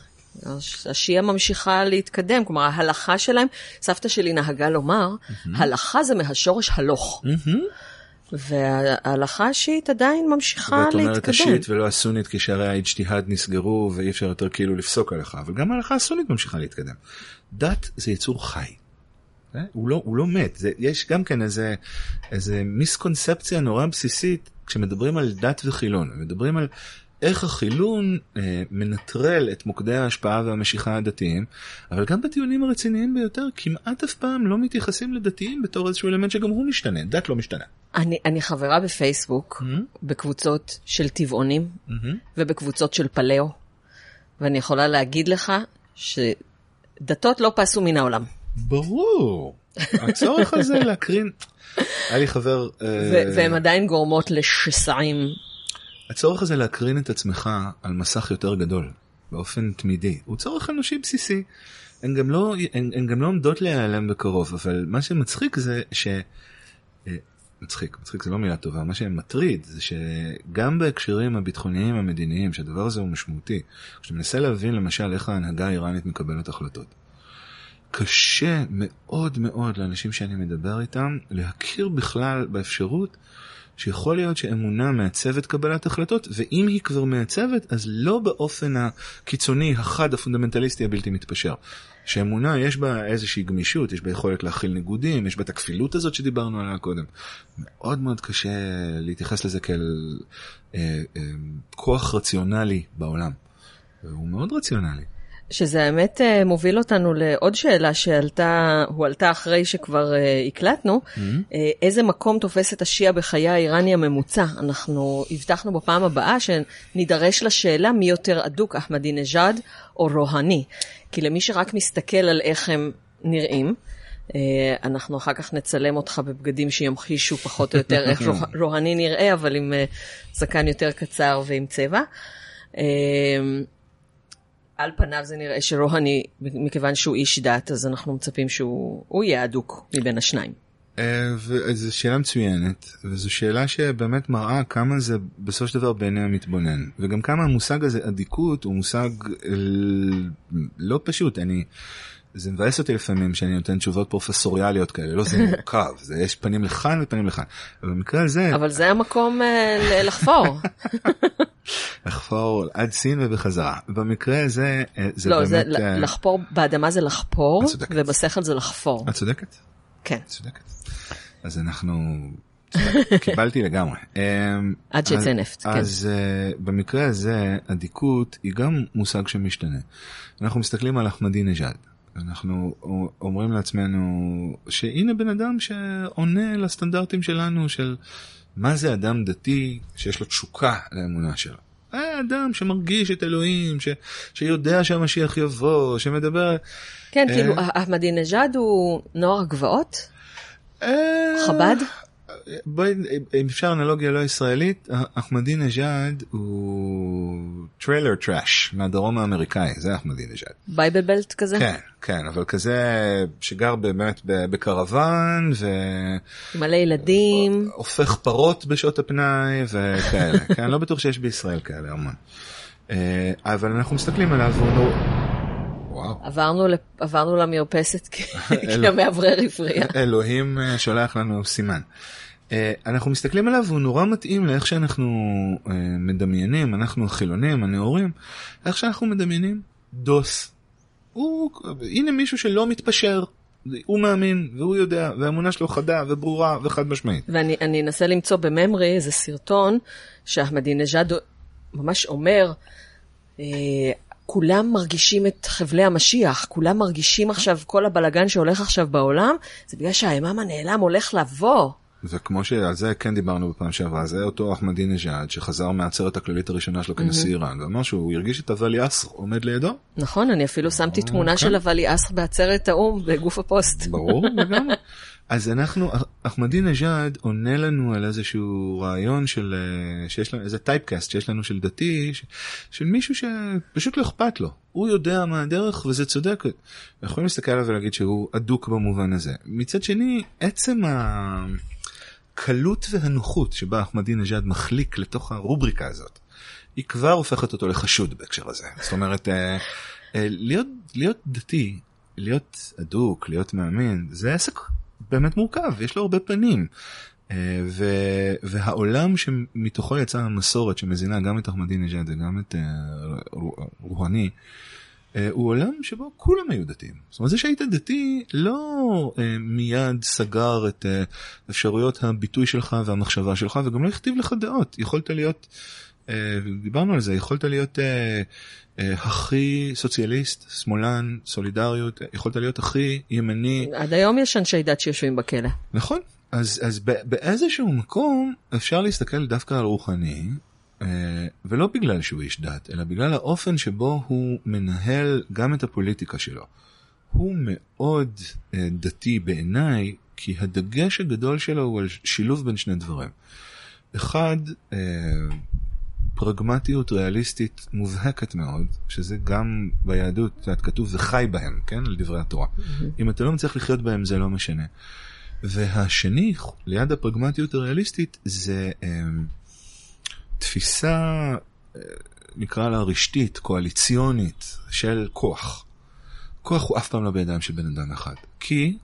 השיעה ממשיכה להתקדם, כלומר ההלכה שלהם, סבתא שלי נהגה לומר, mm-hmm. הלכה זה מהשורש הלוך. Mm-hmm. וההלכה השיעית עדיין ממשיכה להתקדם. ואת אומרת השיעית ולא הסונית כי שערי האיג'תיהאד נסגרו ואי אפשר יותר כאילו לפסוק הלכה, אבל גם ההלכה הסונית ממשיכה להתקדם. דת זה יצור חי. אה? הוא לא, הוא לא מת, זה, יש גם כן איזה, איזה מיסקונספציה נורא בסיסית כשמדברים על דת וחילון, מדברים על איך החילון אה, מנטרל את מוקדי ההשפעה והמשיכה הדתיים, אבל גם בטיעונים הרציניים ביותר כמעט אף פעם לא מתייחסים לדתיים בתור איזשהו אלמנט שגם הוא משתנה, דת לא משתנה. אני, אני חברה בפייסבוק mm-hmm. בקבוצות של טבעונים mm-hmm. ובקבוצות של פלאו, ואני יכולה להגיד לך שדתות לא פסו מן העולם. ברור, הצורך הזה להקרין, היה לי חבר... אה, והן עדיין גורמות לשסעים הצורך הזה להקרין את עצמך על מסך יותר גדול, באופן תמידי, הוא צורך אנושי בסיסי. הן גם לא, הן, הן גם לא עומדות להיעלם בקרוב, אבל מה שמצחיק זה ש... אה, מצחיק, מצחיק זה לא מילה טובה, מה שמטריד זה שגם בהקשרים הביטחוניים המדיניים, שהדבר הזה הוא משמעותי, כשאתה מנסה להבין למשל איך ההנהגה האיראנית מקבלת החלטות. קשה מאוד מאוד לאנשים שאני מדבר איתם להכיר בכלל באפשרות שיכול להיות שאמונה מעצבת קבלת החלטות, ואם היא כבר מעצבת, אז לא באופן הקיצוני, החד, הפונדמנטליסטי הבלתי מתפשר. שאמונה יש בה איזושהי גמישות, יש בה יכולת להכיל ניגודים, יש בה את הכפילות הזאת שדיברנו עליה קודם. מאוד מאוד קשה להתייחס לזה כאל אה, אה, כוח רציונלי בעולם. הוא מאוד רציונלי. שזה האמת אה, מוביל אותנו לעוד שאלה שעלתה, הועלתה אחרי שכבר uh, הקלטנו, mm-hmm. uh, איזה מקום תופס את השיעה בחיי האיראני הממוצע? אנחנו הבטחנו בפעם הבאה שנידרש לשאלה מי יותר אדוק, אחמדינג'אד או רוהני. כי למי שרק מסתכל על איך הם נראים, אנחנו אחר כך נצלם אותך בבגדים שימחישו פחות או יותר איך רוהני נראה, אבל עם זקן יותר קצר ועם צבע. על פניו זה נראה שרוהני, מכיוון שהוא איש דת, אז אנחנו מצפים שהוא יהיה אדוק מבין השניים. אה, וזו שאלה מצוינת, וזו שאלה שבאמת מראה כמה זה בסופו של דבר בעיני המתבונן, וגם כמה המושג הזה אדיקות הוא מושג אה, לא פשוט, אני... זה מבאס אותי לפעמים שאני נותן תשובות פרופסוריאליות כאלה, לא זה מורכב, זה יש פנים לכאן ופנים לכאן. במקרה הזה... אבל זה המקום uh, לחפור. לחפור עד סין ובחזרה. במקרה הזה אה, זה לא, באמת... לא, זה. לחפור, באדמה זה לחפור, ובשכל זה לחפור. את צודקת? כן. את צודקת. אז אנחנו... קיבלתי לגמרי. עד שיצא נפט, כן. אז במקרה הזה אדיקות היא גם מושג שמשתנה. אנחנו מסתכלים על אחמדינג'אד. אנחנו אומרים לעצמנו שהנה בן אדם שעונה לסטנדרטים שלנו של מה זה אדם דתי שיש לו תשוקה לאמונה שלו. היה אדם שמרגיש את אלוהים, ש, שיודע שהמשיח יבוא, שמדבר... כן, אה... כאילו אחמדינג'אד הוא נוער הגבעות? אה... חב"ד? בואי, אם אפשר אנלוגיה לא ישראלית, אחמדינג'אד הוא trailer trash מהדרום האמריקאי, זה אחמדינג'אד. Bible Belt כזה? כן, כן, אבל כזה שגר באמת בקרוון ו... מלא ילדים. הופך פרות בשעות הפנאי וכאלה, כן, לא בטוח שיש בישראל כאלה המון. אה, אבל אנחנו מסתכלים עליו נורא... וואו. עברנו, עברנו למרפסת כי המאוורר הפריע. אלוהים אה, שולח לנו סימן. אה, אנחנו מסתכלים עליו והוא נורא מתאים לאיך שאנחנו אה, מדמיינים, אנחנו החילונים, הנאורים, איך שאנחנו מדמיינים דוס. הוא, הנה מישהו שלא מתפשר, הוא מאמין והוא יודע והאמונה שלו חדה וברורה וחד משמעית. ואני אנסה למצוא בממרי איזה סרטון שאחמדינג'אד ממש אומר, אה, כולם מרגישים את חבלי המשיח, כולם מרגישים עכשיו, כל הבלגן שהולך עכשיו בעולם, זה בגלל שהאימאם הנעלם הולך לבוא. וכמו שעל זה כן דיברנו בפעם שעברה, זה אותו אחמדינג'אד שחזר מהעצרת הכללית הראשונה שלו כנשיא איראן, ואמר שהוא הרגיש את הוואלי אסר עומד לידו. נכון, אני אפילו שמתי תמונה של הוואלי אסר בעצרת האו"ם בגוף הפוסט. ברור לגמרי. אז אנחנו, אחמדינג'אד עונה לנו על איזשהו רעיון של, שיש לנו, איזה typecast שיש לנו של דתי, של מישהו שפשוט לא אכפת לו. הוא יודע מה הדרך וזה צודק. יכולים להסתכל עליו ולהגיד שהוא אדוק במובן הזה. מצד שני, עצם ה... הקלות והנוחות שבה אחמדינג'אד מחליק לתוך הרובריקה הזאת, היא כבר הופכת אותו לחשוד בהקשר הזה. זאת אומרת, אה, אה, להיות, להיות דתי, להיות אדוק, להיות מאמין, זה עסק באמת מורכב, יש לו הרבה פנים. אה, ו, והעולם שמתוכו יצאה המסורת שמזינה גם את אחמדינג'אד וגם את אה, הוא עולם שבו כולם היו דתיים. זאת אומרת, זה שהיית דתי לא אה, מיד סגר את אה, אפשרויות הביטוי שלך והמחשבה שלך, וגם לא הכתיב לך דעות. יכולת להיות, אה, דיברנו על זה, יכולת להיות אה, אה, הכי סוציאליסט, שמאלן, סולידריות, יכולת להיות הכי ימני. עד היום יש אנשי דת שיושבים בכלא. נכון. אז, אז באיזשהו מקום אפשר להסתכל דווקא על רוחני אה, ולא בגלל שהוא איש דת, אלא בגלל האופן שבו הוא מנהל גם את הפוליטיקה שלו. הוא מאוד אה, דתי בעיניי, כי הדגש הגדול שלו הוא על שילוב בין שני דברים. אחד, אה, פרגמטיות ריאליסטית מובהקת מאוד, שזה גם ביהדות, את יודעת, כתוב וחי בהם, כן? על דברי התורה. Mm-hmm. אם אתה לא מצליח לחיות בהם זה לא משנה. והשני, ליד הפרגמטיות הריאליסטית, זה... תפיסה, אה, נקרא לה רשתית, קואליציונית, של כוח. כוח הוא אף פעם לא בידיים של בן אדם אחד. כי,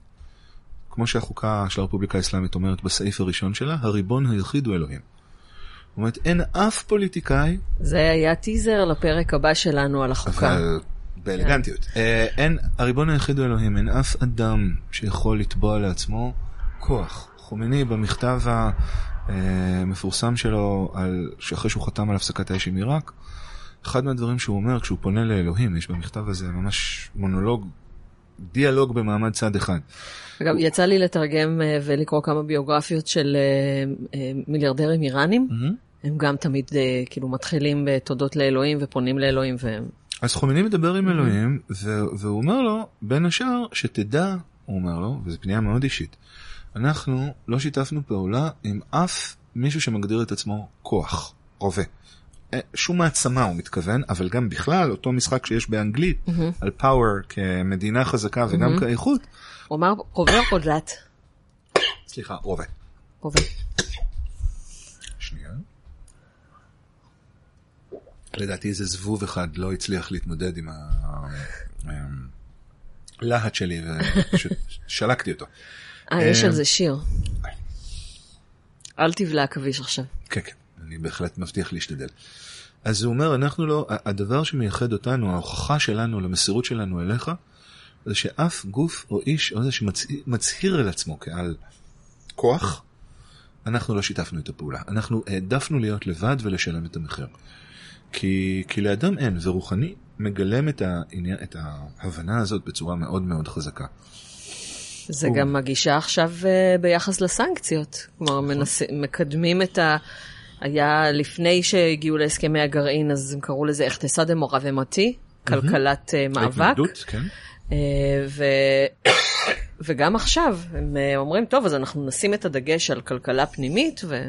כמו שהחוקה של הרפובליקה האסלאמית אומרת בסעיף הראשון שלה, הריבון היחיד הוא אלוהים. זאת אומרת, אין אף פוליטיקאי... זה היה טיזר לפרק הבא שלנו על החוקה. אבל באלגנטיות. אה, אין, הריבון היחיד הוא אלוהים, אין אף אדם שיכול לתבוע לעצמו כוח. חומני במכתב המפורסם שלו, על, שאחרי שהוא חתם על הפסקת האש עם עיראק, אחד מהדברים שהוא אומר כשהוא פונה לאלוהים, יש במכתב הזה ממש מונולוג, דיאלוג במעמד צד אחד. אגב, יצא לי לתרגם אה, ולקרוא כמה ביוגרפיות של אה, אה, מיליארדרים איראנים. Mm-hmm. הם גם תמיד כאילו מתחילים בתודות לאלוהים ופונים לאלוהים. ו... אז חומני מדבר עם אלוהים, והוא אומר לו, בין השאר, שתדע, הוא אומר לו, וזו פנייה מאוד אישית, אנחנו לא שיתפנו פעולה עם אף מישהו שמגדיר את עצמו כוח, רובה. אה, שום מעצמה הוא מתכוון, אבל גם בכלל, אותו משחק שיש באנגלית, mm-hmm. על פאוור כמדינה חזקה וגם mm-hmm. כאיכות. הוא אמר רובה או קודלת? סליחה, רובה. רובה. שנייה. לדעתי איזה זבוב אחד לא הצליח להתמודד עם הלהט שלי ופשוט שלקתי אותו. אה, יש על זה שיר. אל תבלע עכביש עכשיו. כן, כן, אני בהחלט מבטיח להשתדל. אז הוא אומר, אנחנו לא, הדבר שמייחד אותנו, ההוכחה שלנו למסירות שלנו אליך, זה שאף גוף או איש או זה שמצהיר על עצמו כעל כוח, אנחנו לא שיתפנו את הפעולה. אנחנו העדפנו להיות לבד ולשלם את המחיר. כי, כי לאדם אין, ורוחני מגלם את, העניין, את ההבנה הזאת בצורה מאוד מאוד חזקה. זה גם הגישה עכשיו אה, ביחס לסנקציות. כלומר, מנס... מקדמים את ה... היה לפני שהגיעו להסכמי הגרעין, אז הם קראו לזה אכתסד מורבמתי, כלכלת אה, מאבק. ההתנגדות, כן. אה, ו... וגם עכשיו, הם אומרים, טוב, אז אנחנו נשים את הדגש על כלכלה פנימית, ו...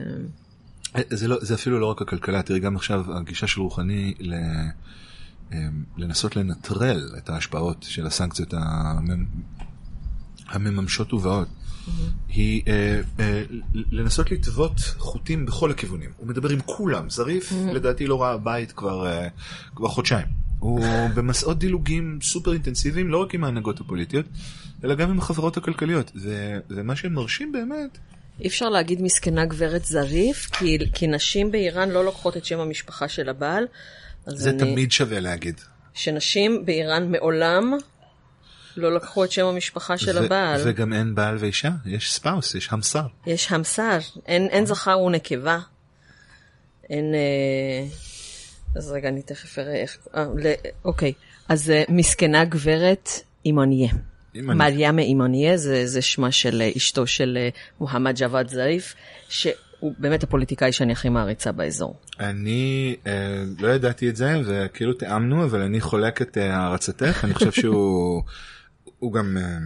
זה, לא, זה אפילו לא רק הכלכלה, תראי גם עכשיו הגישה של רוחני ל, לנסות לנטרל את ההשפעות של הסנקציות המממשות ובאות. היא אה, אה, לנסות לטוות חוטים בכל הכיוונים. הוא מדבר עם כולם, זריף לדעתי לא ראה בית כבר, אה, כבר חודשיים. הוא במסעות דילוגים סופר אינטנסיביים, לא רק עם ההנהגות הפוליטיות, אלא גם עם החברות הכלכליות. ומה שמרשים באמת... אי אפשר להגיד מסכנה גברת זריף, כי, כי נשים באיראן לא לוקחות את שם המשפחה של הבעל. זה אני... תמיד שווה להגיד. שנשים באיראן מעולם לא לקחו את שם המשפחה של ו- הבעל. וגם אין בעל ואישה, יש ספאוס, יש המסר. יש המסר, אין, אין זכר ונקבה. אין... אה... אז רגע, אני תכף אראה איך... אה, ל... אוקיי, אז אה, מסכנה גברת אימוניה. מריאמה אימוניה, זה, זה שמה של אה, אשתו של אה, מוחמד ג'וואד זריף, שהוא באמת הפוליטיקאי שאני הכי מעריצה באזור. אני אה, לא ידעתי את זה, וכאילו תיאמנו, אבל אני חולק את אה, הערצתך, אני חושב שהוא הוא גם אה,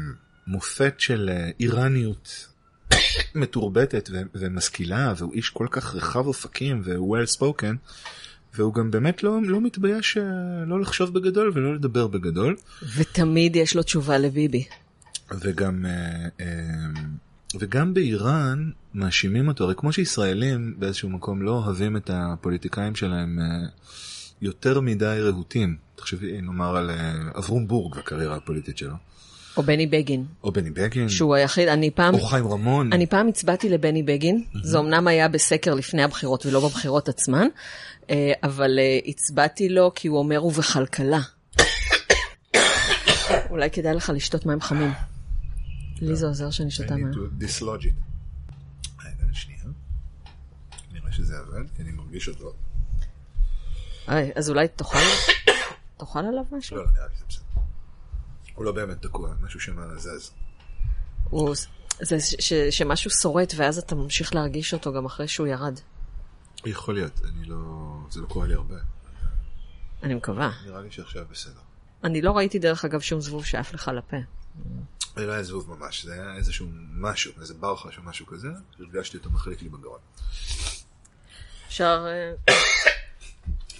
מופת של אה, איראניות מתורבתת ו- ומשכילה, והוא איש כל כך רחב אופקים ו-well spoken. והוא גם באמת לא, לא מתבייש אה, לא לחשוב בגדול ולא לדבר בגדול. ותמיד יש לו תשובה לביבי. וגם, וגם באיראן מאשימים אותו, הרי כמו שישראלים באיזשהו מקום לא אוהבים את הפוליטיקאים שלהם יותר מדי רהוטים. תחשבי נאמר על אברום בורג והקריירה הפוליטית שלו. או בני בגין. או בני בגין. שהוא היחיד, אני פעם... או חיים רמון. אני פעם הצבעתי לבני בגין, mm-hmm. זה אמנם היה בסקר לפני הבחירות ולא בבחירות עצמן, אה, אבל אה, הצבעתי לו כי הוא אומר ובכלכלה. אולי כדאי לך לשתות מים חמים. לי זה עוזר שאני שותה מים. I need to dislodge it. רגע, שנייה. נראה שזה עבד, כי אני מרגיש אותו. אז אולי תאכל? תאכל עליו משהו? לא, לא, נראה לי זה בסדר. הוא לא באמת תקוע, משהו שם זז. הוא, זה ש, שמשהו שורט ואז אתה ממשיך להרגיש אותו גם אחרי שהוא ירד. יכול להיות, אני לא... זה לא קורה לי הרבה. אני מקווה. נראה לי שעכשיו בסדר. אני לא ראיתי דרך אגב שום זבוב שעף לך לפה. זה לא היה זבוב ממש, זה היה איזשהו משהו, איזה ברחש או משהו כזה, הרגשתי אותו מחליק לי בגרון. אפשר...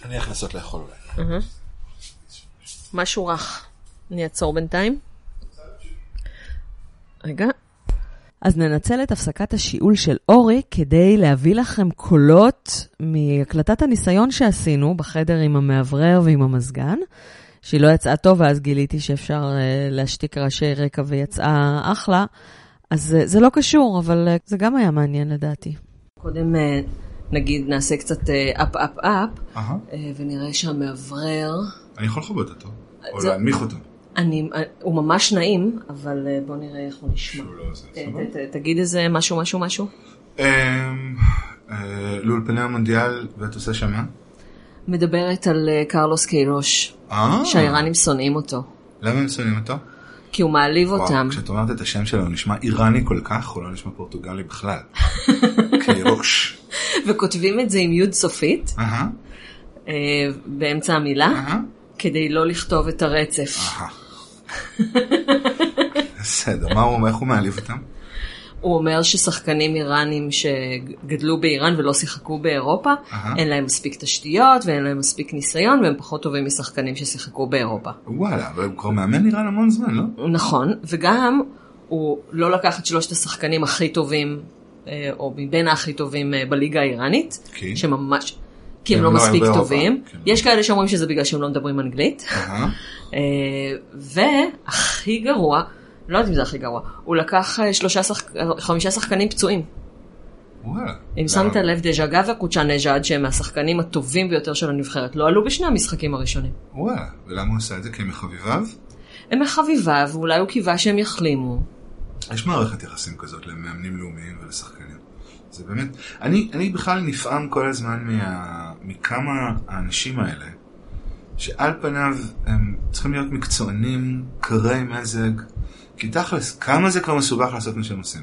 אני הולך לנסות לאכול אולי. משהו רך. אני אעצור בינתיים. רגע. אז ננצל את הפסקת השיעול של אורי כדי להביא לכם קולות מהקלטת הניסיון שעשינו בחדר עם המאוורר ועם המזגן, שהיא לא יצאה טוב, ואז גיליתי שאפשר uh, להשתיק רעשי רקע ויצאה אחלה. אז uh, זה לא קשור, אבל uh, זה גם היה מעניין לדעתי. קודם נגיד נעשה קצת אפ אפ אפ, ונראה שהמאוורר... אני יכול לכבות אותו, או להנמיך אותו. אני, הוא ממש נעים, אבל בוא נראה איך הוא נשמע. לא סבבה? תגיד איזה משהו, משהו, משהו. לאולפני המונדיאל, ואת עושה שם מה? מדברת על קרלוס קיירוש, שהאיראנים שונאים אותו. למה הם שונאים אותו? כי הוא מעליב אותם. כשאת אומרת את השם שלו, הוא נשמע איראני כל כך, הוא לא נשמע פורטוגלי בכלל. קיירוש. וכותבים את זה עם יוד סופית, באמצע המילה, כדי לא לכתוב את הרצף. בסדר, מה הוא אומר? איך הוא מעליב אותם? הוא אומר ששחקנים איראנים שגדלו באיראן ולא שיחקו באירופה, אין להם מספיק תשתיות ואין להם מספיק ניסיון והם פחות טובים משחקנים ששיחקו באירופה. וואלה, אבל הוא כבר מאמן איראן המון זמן, לא? נכון, וגם הוא לא לקח את שלושת השחקנים הכי טובים, או מבין הכי טובים בליגה האיראנית, שממש... כי הם לא מספיק טובים. יש כאלה שאומרים שזה בגלל שהם לא מדברים אנגלית. והכי גרוע, לא יודעת אם זה הכי גרוע, הוא לקח חמישה שחקנים פצועים. אם שמת לב, דז'אגה וקוצ'אנג'אד, שהם מהשחקנים הטובים ביותר של הנבחרת, לא עלו בשני המשחקים הראשונים. וואלה, ולמה הוא עשה את זה? כי הם מחביביו? הם מחביביו, ואולי הוא קיווה שהם יחלימו. יש מערכת יחסים כזאת למאמנים לאומיים ולשחקנים. זה באמת, אני, אני בכלל נפעם כל הזמן מה, מכמה האנשים האלה, שעל פניו הם צריכים להיות מקצוענים, קרי מזג, כי תכלס, כמה זה כבר מסובך לעשות מה שהם עושים.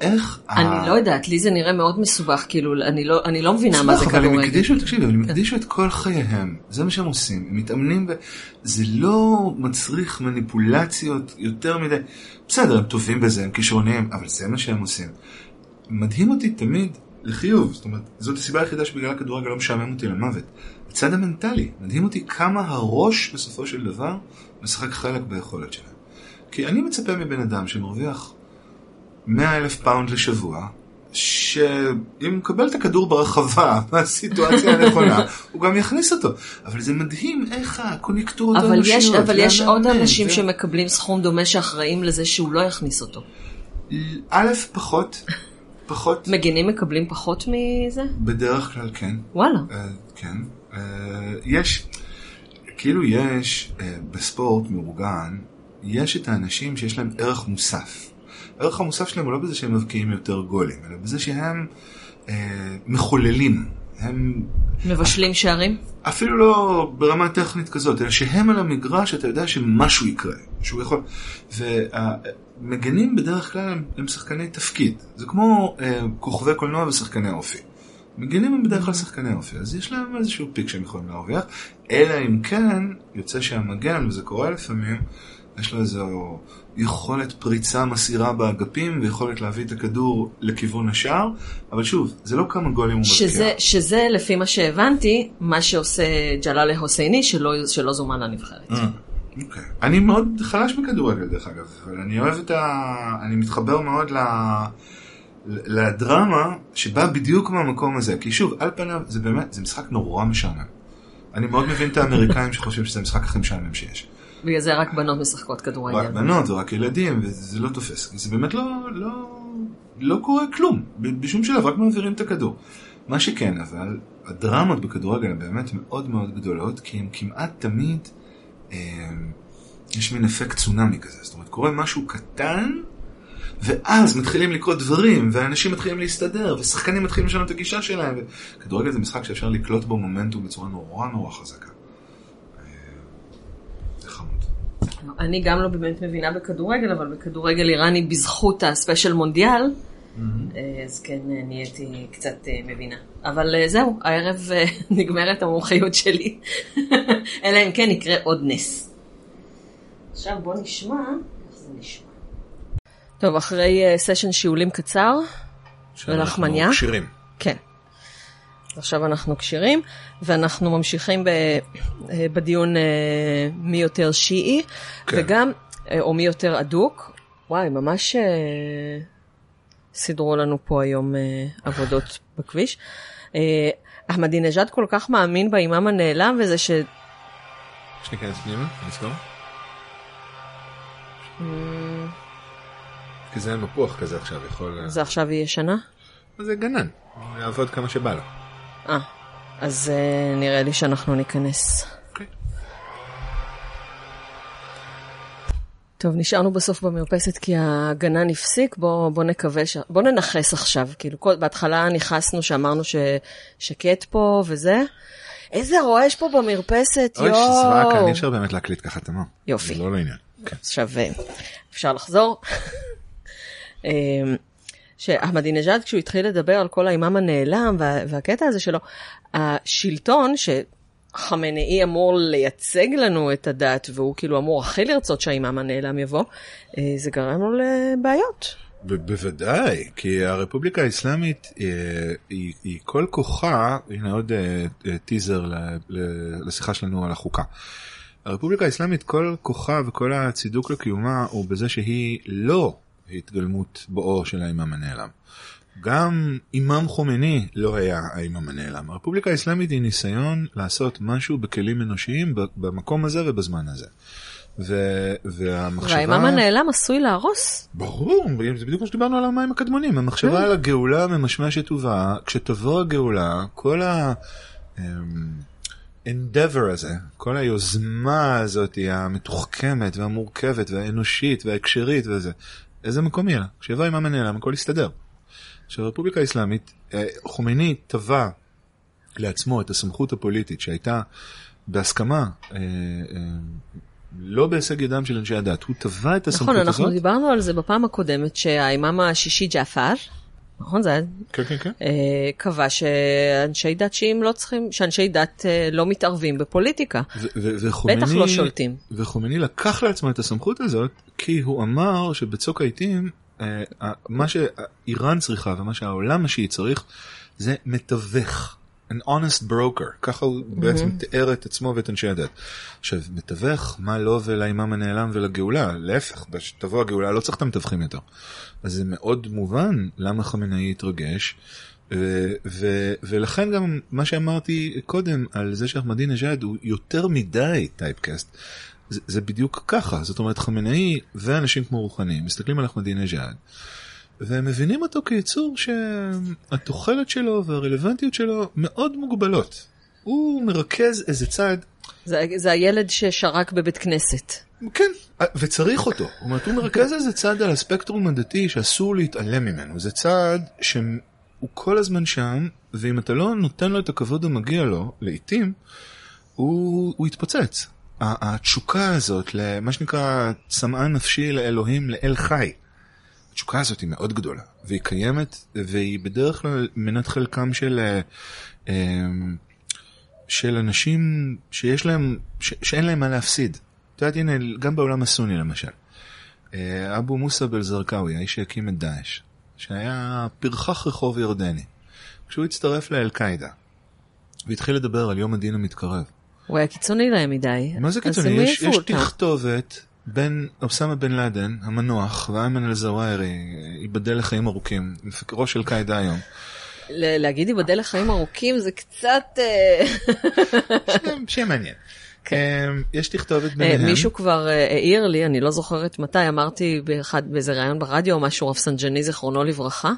איך... אני לא יודעת, לי זה נראה מאוד מסובך, כאילו, אני לא, אני לא מבינה מה זה אבל הם כדורגל. הקדישו, תקשיבי, הם הקדישו את כל חייהם, זה מה שהם עושים, הם מתאמנים, ב... זה לא מצריך מניפולציות יותר מדי, בסדר, הם טובים בזה, הם כישרוניים, אבל זה מה שהם עושים. מדהים אותי תמיד לחיוב, זאת אומרת, זאת הסיבה היחידה שבגלל הכדורגל לא משעמם אותי למוות. הצד המנטלי, מדהים אותי כמה הראש בסופו של דבר משחק חלק ביכולת שלהם. כי אני מצפה מבן אדם שמרוויח 100 אלף פאונד לשבוע, שאם הוא מקבל את הכדור ברחבה מהסיטואציה הנכונה, הוא גם יכניס אותו. אבל זה מדהים איך יש, האנושיות. אבל יש עוד אנשים ו- שמקבלים סכום דומה שאחראים לזה שהוא לא יכניס אותו. א', פחות, פחות, מגינים מקבלים פחות מזה? בדרך כלל כן. וואלה. אה, כן. אה, יש, כאילו יש אה, בספורט מאורגן, יש את האנשים שיש להם ערך מוסף. הערך המוסף שלהם הוא לא בזה שהם מבקיעים יותר גולים, אלא בזה שהם אה, מחוללים. הם מבשלים שערים? אפילו לא ברמה טכנית כזאת, אלא שהם על המגרש, אתה יודע שמשהו יקרה, שהוא יכול... והמגנים בדרך כלל הם, הם שחקני תפקיד, זה כמו אה, כוכבי קולנוע ושחקני אופי. מגנים הם בדרך כלל שחקני אופי, אז יש להם איזשהו פיק שהם יכולים להרוויח, אלא אם כן יוצא שהמגן, וזה קורה לפעמים, יש לו איזו יכולת פריצה מסעירה באגפים ויכולת להביא את הכדור לכיוון השער, אבל שוב, זה לא כמה גולים הוא מבקיע. שזה, שזה לפי מה שהבנתי, מה שעושה ג'לאלה חוסייני שלא, שלא זומן לנבחרת. אוקיי. אני מאוד חלש בכדורגל דרך אגב, אבל אני אוהב את ה... אני מתחבר מאוד ל... לדרמה שבאה בדיוק מהמקום הזה, כי שוב, על פניו זה באמת, זה משחק נורא משעמם. אני מאוד מבין את האמריקאים שחושבים שזה המשחק הכי משעמם שיש. בגלל זה רק בנות משחקות רק כדורגל. בנות ורק ילדים, וזה לא תופס. זה באמת לא, לא, לא קורה כלום, בשום שלב, רק מעבירים את הכדור. מה שכן, אבל, הדרמות בכדורגל הן באמת מאוד מאוד גדולות, כי הן כמעט תמיד, יש מין אפקט צונאמי כזה. זאת אומרת, קורה משהו קטן, ואז מתחילים לקרות דברים, ואנשים מתחילים להסתדר, ושחקנים מתחילים לשנות את הגישה שלהם. כדורגל זה משחק שאפשר לקלוט בו מומנטום בצורה נורא נורא חזקה. אה, זה חמוד. אני גם לא באמת מבינה בכדורגל, אבל בכדורגל איראני בזכות הספיישל מונדיאל, אז כן אה, נהייתי קצת אה, מבינה. אבל אה, זהו, הערב אה, נגמרת המומחיות שלי, אלא אם כן יקרה עוד נס. עכשיו בוא נשמע איך זה נשמע. טוב, אחרי אה, סשן שיעולים קצר, ולחמניה? כשירים. כן. עכשיו אנחנו כשירים, ואנחנו ממשיכים ב, אה, בדיון אה, מי יותר שיעי, כן. וגם, אה, או מי יותר אדוק. וואי, ממש אה, סידרו לנו פה היום אה, עבודות בכביש. אה, אחמדינג'אד כל כך מאמין באימאם הנעלם, וזה ש... שניכנס פנימה, נסגור? כי זה מפוח כזה עכשיו, יכול... זה עכשיו יהיה שנה? זה גנן, יעבוד כמה שבא לו. אה, אז אה, נראה לי שאנחנו ניכנס. טוב, נשארנו בסוף במרפסת כי הגנן הפסיק, בוא, בוא נקווה ש... בוא ננכס עכשיו, כאילו, כל... בהתחלה נכנסנו שאמרנו ששקט פה וזה. איזה רועש פה במרפסת, אוי, יואו. שזוועה כאן, אי אפשר באמת להקליט ככה, תמר. יופי. זה לא לעניין. כן. עכשיו, אה, אפשר לחזור. אה, שאחמדינג'אד, כשהוא התחיל לדבר על כל האימאם הנעלם וה, והקטע הזה שלו, השלטון, שחמנאי אמור לייצג לנו את הדת, והוא כאילו אמור הכי לרצות שהאימאם הנעלם יבוא, אה, זה גרם לו לבעיות. ב- בוודאי, כי הרפובליקה האסלאמית אה, היא, היא כל כוחה, הנה עוד אה, טיזר לשיחה שלנו על החוקה. הרפובליקה האסלאמית כל כוחה וכל הצידוק לקיומה הוא בזה שהיא לא התגלמות בואו של האימאם הנעלם. גם אימאם חומייני לא היה האימאם הנעלם. הרפובליקה האסלאמית היא ניסיון לעשות משהו בכלים אנושיים במקום הזה ובזמן הזה. ו- והמחשבה... והאימאם הנעלם עשוי להרוס. ברור, זה בדיוק כמו שדיברנו על המים הקדמונים, המחשבה על הגאולה ממשמשת ובאה, כשתבוא הגאולה, כל ה... אמ, endeavor הזה, כל היוזמה הזאת המתוחכמת והמורכבת והאנושית וההקשרית וזה, איזה מקום יהיה לה? כשיבוא עם הנעלם הכל יסתדר. עכשיו הרפובליקה האסלאמית, אה, חומייני טבע לעצמו את הסמכות הפוליטית שהייתה בהסכמה, אה, אה, לא בהישג ידם של אנשי הדת, הוא תבע את הסמכות נכון, הזאת. אנחנו דיברנו על זה בפעם הקודמת, שהאימאם השישי ג'עפר, נכון זה היה, כן, כן, כן. קבע שאנשי דת שיעים לא צריכים, שאנשי דת לא מתערבים בפוליטיקה. וחומני, בטח לא שולטים. וחומני לקח לעצמו את הסמכות הזאת, כי הוא אמר שבצוק העיתים, מה שאיראן צריכה ומה שהעולם השיעי צריך, זה מתווך. an honest broker, ככה הוא בעצם תיאר את עצמו ואת אנשי הדת. עכשיו, מתווך, מה לו ולאימאם הנעלם ולגאולה? להפך, כשתבוא הגאולה לא צריך את המתווכים יותר. אז זה מאוד מובן למה חמינאי התרגש. ו- ו- ולכן גם מה שאמרתי קודם על זה שאחמדינג'אד הוא יותר מדי typecast, זה, זה בדיוק ככה, זאת אומרת חמינאי ואנשים כמו רוחני מסתכלים על אחמדינג'אד והם מבינים אותו כיצור שהתוחלת שלו והרלוונטיות שלו מאוד מוגבלות. הוא מרכז איזה צד זה, זה הילד ששרק בבית כנסת. כן, וצריך אותו. זאת אומרת, הוא מרכז איזה צד על הספקטרום הדתי שאסור להתעלם ממנו. זה צד שהוא כל הזמן שם, ואם אתה לא נותן לו את הכבוד המגיע לו, לעיתים, הוא, הוא יתפוצץ. התשוקה הזאת, למה שנקרא צמאה נפשי לאלוהים, לאל חי. התשוקה הזאת היא מאוד גדולה, והיא קיימת, והיא בדרך כלל מנת חלקם של, אה, אה, של אנשים שיש להם, ש, שאין להם מה להפסיד. את יודעת, הנה, גם בעולם הסוני למשל. אה, אבו מוסא בלזרקאווי, האיש שהקים את דאעש, שהיה פרחח רחוב ירדני. כשהוא הצטרף לאל-קאעידה, והתחיל לדבר על יום הדין המתקרב. הוא היה קיצוני להם מדי. מה זה קיצוני? יש, יש. תכתובת בין אוסמה בן לאדן, המנוח, ואיימן אל-זוואירי, ייבדל לחיים ארוכים, מפק- ראש אל-קאעידה היום. להגיד ייבדל לחיים ארוכים זה קצת... אה, שם- שם מעניין. כן. אמ, יש תכתובת אה, ביניהם. מישהו כבר אה, העיר לי, אני לא זוכרת מתי, אמרתי באחד, באיזה ראיון ברדיו או משהו, רפסנג'ני זיכרונו לברכה,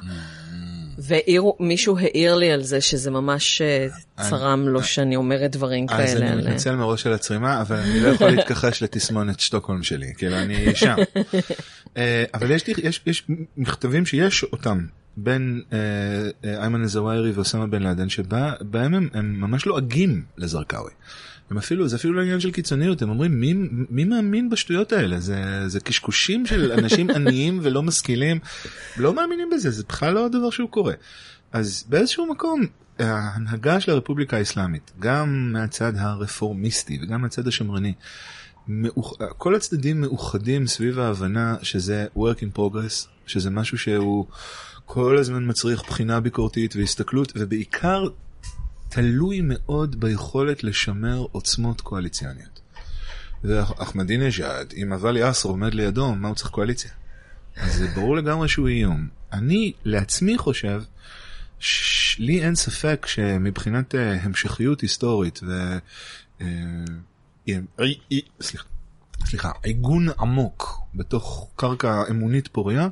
ומישהו העיר לי על זה שזה ממש אה, צרם לו שאני אומרת דברים אז כאלה. אני על- מתנצל מראש על הצרימה, אבל אני לא יכול להתכחש לתסמונת שטוקהולם שלי, כאילו אני שם. אה, אבל יש, מכתבים שיש אותם בין אה, אה, איימן א-זוואירי ואוסמה בן לאדן, שבהם הם, הם ממש לועגים לזרקאווי. הם אפילו, זה אפילו לא עניין של קיצוניות, הם אומרים מי, מי מאמין בשטויות האלה? זה, זה קשקושים של אנשים עניים ולא משכילים, לא מאמינים בזה, זה בכלל לא הדבר שהוא קורה. אז באיזשהו מקום, ההנהגה של הרפובליקה האסלאמית, גם מהצד הרפורמיסטי וגם מהצד השמרני, מאוח... כל הצדדים מאוחדים סביב ההבנה שזה work in progress, שזה משהו שהוא כל הזמן מצריך בחינה ביקורתית והסתכלות, ובעיקר תלוי מאוד ביכולת לשמר עוצמות קואליציוניות. ואחמדינג'אד, אם אבל יאסר עומד לידו, מה הוא צריך קואליציה? אז זה ברור לגמרי שהוא איום. אני לעצמי חושב. לי אין ספק שמבחינת uh, המשכיות היסטורית ו... Uh, סליחה, סליחה, עיגון עמוק בתוך קרקע אמונית פוריה,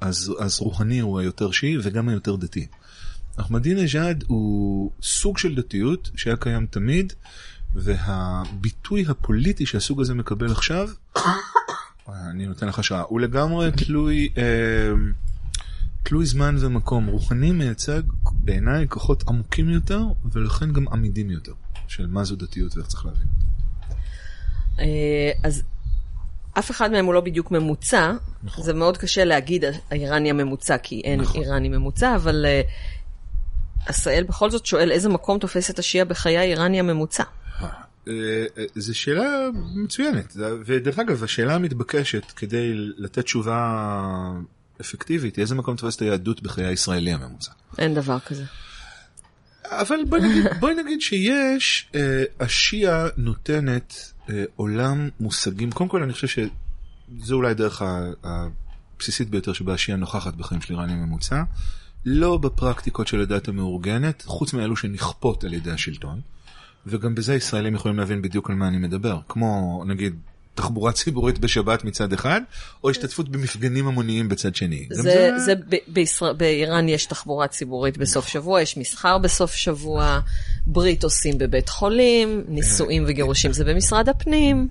אז, אז רוחני הוא היותר שיעי וגם היותר דתי. אחמדינג'אד הוא סוג של דתיות שהיה קיים תמיד, והביטוי הפוליטי שהסוג הזה מקבל עכשיו, אני נותן לך שעה, הוא לגמרי תלוי, אה, תלוי זמן ומקום. רוחני מייצג בעיניי כוחות עמוקים יותר, ולכן גם עמידים יותר, של מה זו דתיות ואיך צריך להבין. אה, אז אף אחד מהם הוא לא בדיוק ממוצע, נכון. זה מאוד קשה להגיד האיראני הממוצע, כי אין נכון. איראני ממוצע, אבל אה, עשאל בכל זאת שואל איזה מקום תופס את השיעה בחיי האיראני הממוצע. אה, אה, זו שאלה מצוינת, ודרך אגב, השאלה המתבקשת כדי לתת תשובה אפקטיבית, איזה מקום תופסת היהדות בחיי הישראלי הממוצע. אין דבר כזה. אבל בואי נגיד, בואי נגיד שיש, אה, השיעה נותנת אה, עולם מושגים, קודם כל אני חושב שזו אולי הדרך הבסיסית ביותר שבה השיעה נוכחת בחיים של איראני ממוצע, לא בפרקטיקות של הדת המאורגנת, חוץ מאלו שנכפות על ידי השלטון, וגם בזה ישראלים יכולים להבין בדיוק על מה אני מדבר, כמו נגיד תחבורה ציבורית בשבת מצד אחד, או השתתפות במפגנים המוניים בצד שני. גם זה, זה ב- בישראל, באיראן יש תחבורה ציבורית בסוף נכון. שבוע, יש מסחר בסוף שבוע, ברית עושים בבית חולים, נישואים וגירושים זה במשרד הפנים.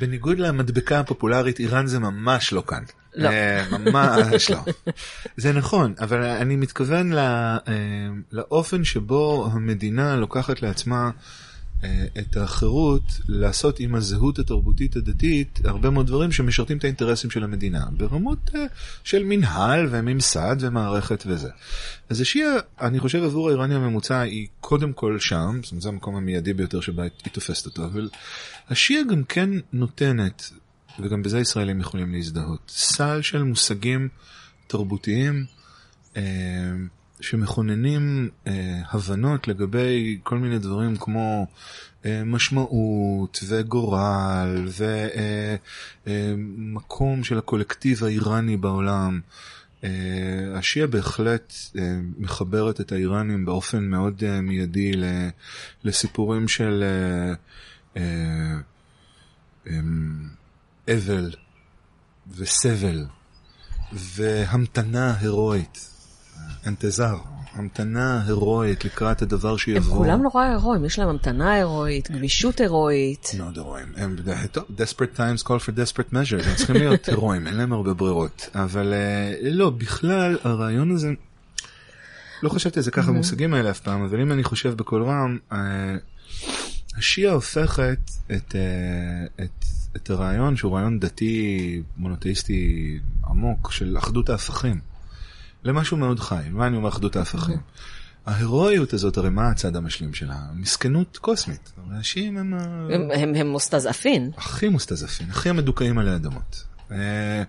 בניגוד למדבקה הפופולרית, איראן זה ממש לא כאן. לא. אה, ממש לא. זה נכון, אבל אני מתכוון ל- אה, לאופן שבו המדינה לוקחת לעצמה את החירות לעשות עם הזהות התרבותית הדתית הרבה מאוד דברים שמשרתים את האינטרסים של המדינה, ברמות אה, של מנהל וממסד ומערכת וזה. אז השיעה, אני חושב עבור האיראני הממוצע היא קודם כל שם, זאת אומרת זה המקום המיידי ביותר שבה היא תופסת אותו, אבל השיעה גם כן נותנת, וגם בזה ישראלים יכולים להזדהות, סל של מושגים תרבותיים. אה, שמכוננים אה, הבנות לגבי כל מיני דברים כמו אה, משמעות וגורל ומקום אה, אה, של הקולקטיב האיראני בעולם. אה, השיעה בהחלט אה, מחברת את האיראנים באופן מאוד אה, מיידי לסיפורים של אה, אה, אה, אבל וסבל והמתנה הירואית. אנתזר, המתנה הירואית לקראת הדבר שיבוא. הם כולם נורא הירואיים, יש להם המתנה הירואית, גמישות הירואית. מאוד הירואיים. הם, טוב, desperate times call for desperate measures, הם צריכים להיות הירואיים, אין להם הרבה ברירות. אבל אה, לא, בכלל, הרעיון הזה, לא חשבתי על זה ככה במושגים האלה אף פעם, אבל אם אני חושב בקול רם, אה, השיעה הופכת את, אה, את, את הרעיון שהוא רעיון דתי מונותאיסטי עמוק של אחדות ההפכים. למשהו מאוד חי. מה אני אומר אחדות ההפכים? ההירואיות הזאת, הרי מה הצד המשלים שלה? מסכנות קוסמית. אנשים הם... הם, הם, הם מוסתזפין. הכי מוסתזפין, הכי המדוכאים עלי אדמות. אה,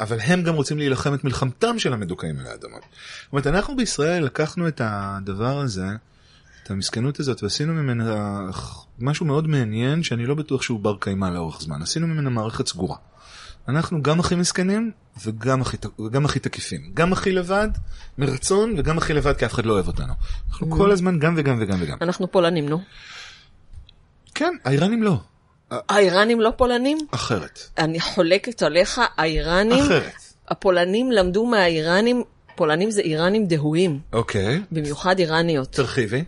אבל הם גם רוצים להילחם את מלחמתם של המדוכאים עלי אדמות. זאת אומרת, אנחנו בישראל לקחנו את הדבר הזה, את המסכנות הזאת, ועשינו ממנה משהו מאוד מעניין, שאני לא בטוח שהוא בר קיימא לאורך זמן. עשינו ממנה מערכת סגורה. אנחנו גם הכי מסכנים וגם הכי, וגם הכי תקיפים. גם הכי לבד, מרצון, וגם הכי לבד כי אף אחד לא אוהב אותנו. אנחנו mm. כל הזמן גם וגם וגם וגם. אנחנו פולנים, נו. כן, האיראנים לא. האיראנים לא פולנים? אחרת. אני חולקת עליך, האיראנים... אחרת. הפולנים למדו מהאיראנים, פולנים זה איראנים דהויים. אוקיי. במיוחד איראניות. תרחיבי.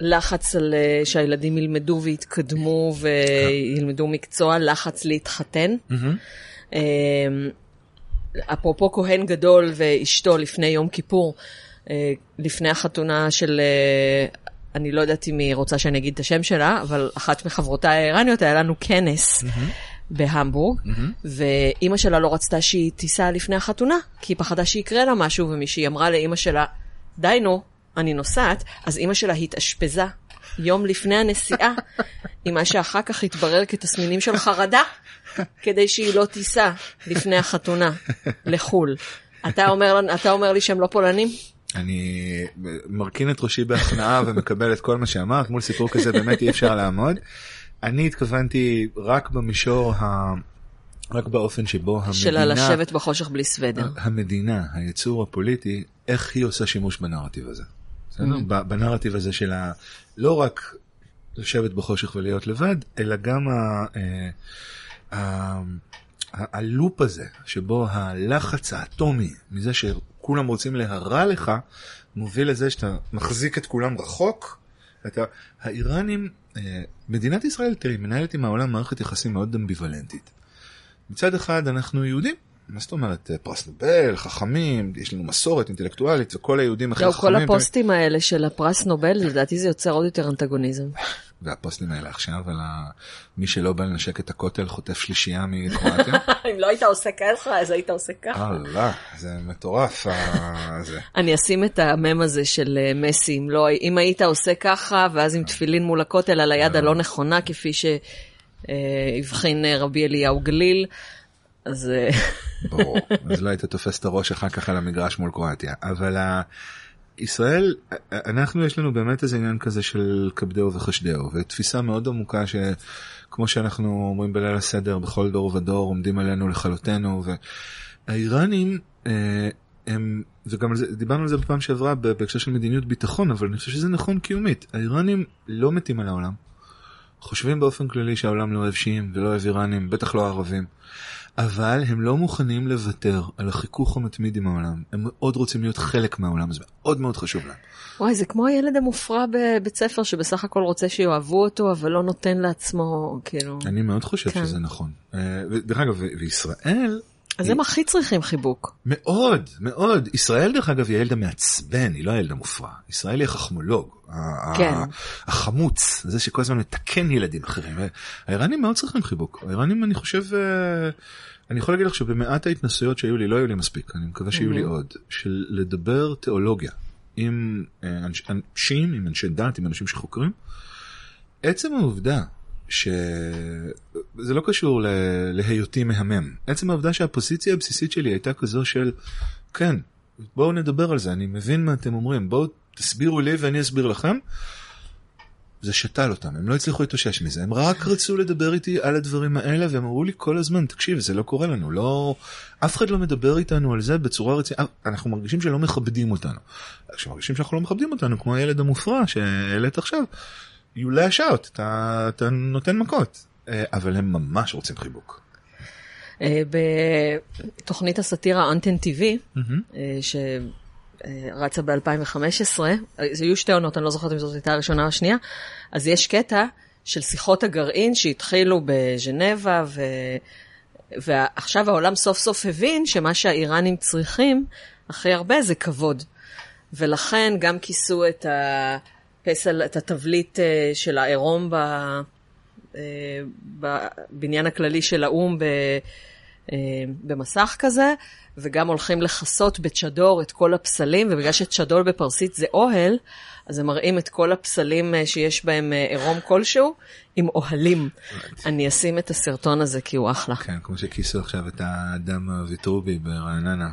לחץ על אה, שהילדים ילמדו ויתקדמו וילמדו מקצוע, לחץ להתחתן. אמ, אפרופו כהן גדול ואשתו לפני יום כיפור, אה, לפני החתונה של, אה, אני לא יודעת אם היא רוצה שאני אגיד את השם שלה, אבל אחת מחברותיי האיראניות היה לנו כנס. בהמבורג, mm-hmm. ואימא שלה לא רצתה שהיא תיסע לפני החתונה, כי היא פחדה שיקרה לה משהו, ומשהיא אמרה לאימא שלה, די נו, אני נוסעת, אז אימא שלה התאשפזה יום לפני הנסיעה, עם מה שאחר כך התברר כתסמינים של חרדה, כדי שהיא לא תיסע לפני החתונה לחו"ל. אתה אומר, אתה אומר לי שהם לא פולנים? אני מרכין את ראשי בהכנעה ומקבל את כל מה שאמרת, מול סיפור כזה באמת אי אפשר לעמוד. אני התכוונתי רק במישור ה... רק באופן שבו המדינה... של לשבת בחושך בלי סוודר. המדינה, היצור הפוליטי, איך היא עושה שימוש בנרטיב הזה. Mm-hmm. בנרטיב הזה של ה... לא רק לשבת בחושך ולהיות לבד, אלא גם ה... אה, ה... הלופ הזה, שבו הלחץ האטומי מזה שכולם רוצים להרע לך, מוביל לזה שאתה מחזיק את כולם רחוק. אתה, האיראנים, אה, מדינת ישראל, תראי, מנהלת עם העולם מערכת יחסים מאוד אמביוולנטית. מצד אחד אנחנו יהודים, מה זאת אומרת, אה, פרס נובל, חכמים, יש לנו מסורת אינטלקטואלית וכל היהודים הכי לא, חכמים. כל הפוסטים האלה של הפרס נובל, לדעתי זה יוצר עוד יותר אנטגוניזם. והפוסטים האלה עכשיו על מי שלא בא לנשק את הכותל חוטף שלישייה מקרואטיה. אם לא היית עושה ככה, אז היית עושה ככה. אללה, זה מטורף. אני אשים את המם הזה של אה, מסי, לא, אם היית עושה ככה, ואז עם תפילין מול הכותל על היד הלא נכונה, כפי שהבחין אה, רבי אליהו גליל. אז... ברור, אז לא היית תופס את הראש אחר כך על המגרש מול קרואטיה, אבל ישראל, אנחנו יש לנו באמת איזה עניין כזה של כבדהו וחשדהו, ותפיסה מאוד עמוקה שכמו שאנחנו אומרים בליל הסדר, בכל דור ודור עומדים עלינו לכלותנו, והאיראנים אה, הם, וגם על זה, דיברנו על זה בפעם שעברה בהקשר של מדיניות ביטחון, אבל אני חושב שזה נכון קיומית, האיראנים לא מתים על העולם. חושבים באופן כללי שהעולם לא אוהב שיעים ולא אוהב איראנים, בטח לא ערבים. אבל הם לא מוכנים לוותר על החיכוך המתמיד עם העולם. הם מאוד רוצים להיות חלק מהעולם, זה מאוד מאוד חשוב להם. וואי, זה כמו הילד המופרע בבית ספר שבסך הכל רוצה שיאהבו אותו, אבל לא נותן לעצמו, כאילו... אני מאוד חושב כן. שזה נכון. אה, דרך אגב, וישראל, אז הם הכי צריכים חיבוק. מאוד, מאוד. ישראל דרך אגב היא הילד המעצבן, היא לא הילד המופרע. ישראל היא החכמולוג. כן. החמוץ, זה שכל הזמן מתקן ילדים אחרים. האיראנים מאוד צריכים חיבוק. האיראנים אני חושב, אה, אני יכול להגיד לך שבמעט ההתנסויות שהיו לי, לא היו לי מספיק, אני מקווה שיהיו לי עוד, של לדבר תיאולוגיה עם אה, אנשים, עם אנשי דת, עם אנשים שחוקרים. עצם העובדה שזה לא קשור להיותי מהמם. עצם העובדה שהפוזיציה הבסיסית שלי הייתה כזו של, כן, בואו נדבר על זה, אני מבין מה אתם אומרים, בואו תסבירו לי ואני אסביר לכם. זה שתל אותם, הם לא הצליחו להתאושש מזה, הם רק רצו לדבר איתי על הדברים האלה והם אמרו לי כל הזמן, תקשיב, זה לא קורה לנו, לא, אף אחד לא מדבר איתנו על זה בצורה רצינית, אנחנו מרגישים שלא מכבדים אותנו. כשמרגישים שאנחנו לא מכבדים אותנו, כמו הילד המופרע שהעלית עכשיו, you lash out, אתה, אתה נותן מכות, אה, אבל הם ממש רוצים חיבוק. אה, בתוכנית הסאטירה אנטן TV, אה, שרצה ב-2015, זה היו שתי עונות, אני לא זוכרת אם זאת הייתה הראשונה או השנייה, אז יש קטע של שיחות הגרעין שהתחילו בז'נבה, ו... ועכשיו העולם סוף סוף הבין שמה שהאיראנים צריכים הכי הרבה זה כבוד. ולכן גם כיסו את ה... פסל, את התבליט אה, של העירום אה, בבניין הכללי של האו"ם אה, במסך כזה, וגם הולכים לכסות בצ'דור את כל הפסלים, ובגלל שצ'דור בפרסית זה אוהל, אז הם מראים את כל הפסלים שיש בהם עירום כלשהו, עם אוהלים. אני אשים את הסרטון הזה כי הוא אחלה. כן, כמו שכיסו עכשיו את האדם הוויטרובי ברעננה,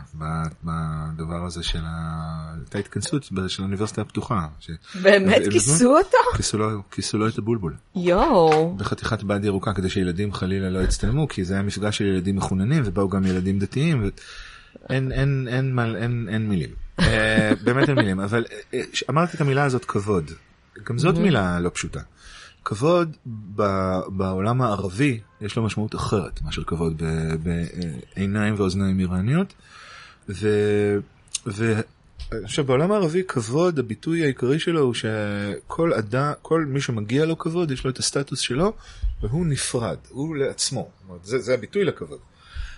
בדבר הזה של הייתה התכנסות של האוניברסיטה הפתוחה. באמת כיסו אותו? כיסו לו את הבולבול. יואו. בחתיכת בד ירוקה כדי שילדים חלילה לא יצטלמו, כי זה היה מפגש של ילדים מחוננים ובאו גם ילדים דתיים. אין, אין, אין, אין, אין, אין מילים. אה, באמת אין מילים, אבל אה, אמרתי את המילה הזאת כבוד. גם זאת מילה לא פשוטה. כבוד בעולם הערבי יש לו משמעות אחרת מאשר כבוד בעיניים ואוזניים איראניות. ואני חושב בעולם הערבי כבוד הביטוי העיקרי שלו הוא שכל אדם, כל מי שמגיע לו כבוד יש לו את הסטטוס שלו והוא נפרד, הוא לעצמו. זה, זה הביטוי לכבוד.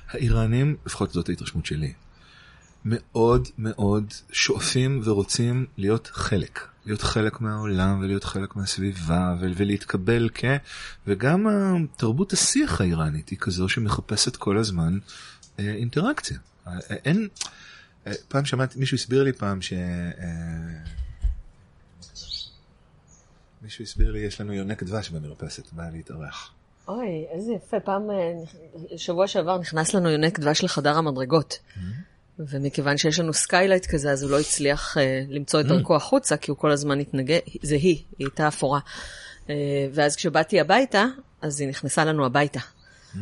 האיראנים, לפחות זאת ההתרשמות שלי, מאוד מאוד שואפים ורוצים להיות חלק. להיות חלק מהעולם ולהיות חלק מהסביבה ולהתקבל כ... וגם תרבות השיח האיראנית היא כזו שמחפשת כל הזמן אה, אינטראקציה. אה, אין... אה, פעם שמעתי, מישהו הסביר לי פעם ש... מישהו הסביר לי, יש לנו יונק דבש במרפסת, בא להתארח. אוי, איזה יפה. פעם, שבוע שעבר נכנס לנו יונק דבש לחדר המדרגות. Mm-hmm. ומכיוון שיש לנו skylight כזה, אז הוא לא הצליח uh, למצוא את mm. דרכו החוצה, כי הוא כל הזמן התנגד, זה היא, היא הייתה אפורה. Uh, ואז כשבאתי הביתה, אז היא נכנסה לנו הביתה. Mm.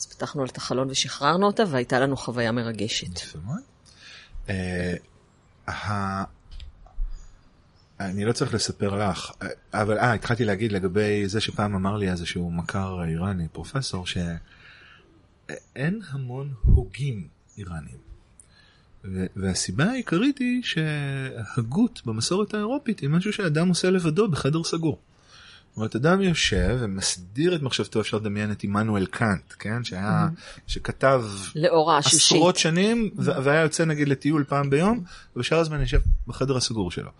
אז פתחנו את החלון ושחררנו אותה, והייתה לנו חוויה מרגשת. יפה מאוד. אה, אני לא צריך לספר לך, אבל אה, התחלתי להגיד לגבי זה שפעם אמר לי איזשהו מכר איראני, פרופסור, שאין המון הוגים איראנים. והסיבה העיקרית היא שהגות במסורת האירופית היא משהו שאדם עושה לבדו בחדר סגור. זאת אומרת, אדם יושב ומסדיר את מחשבתו, אפשר לדמיין את עמנואל קאנט, כן? שהיה, שכתב עשרות שנים, והיה יוצא נגיד לטיול פעם ביום, ובשאר הזמן יושב בחדר הסגור שלו.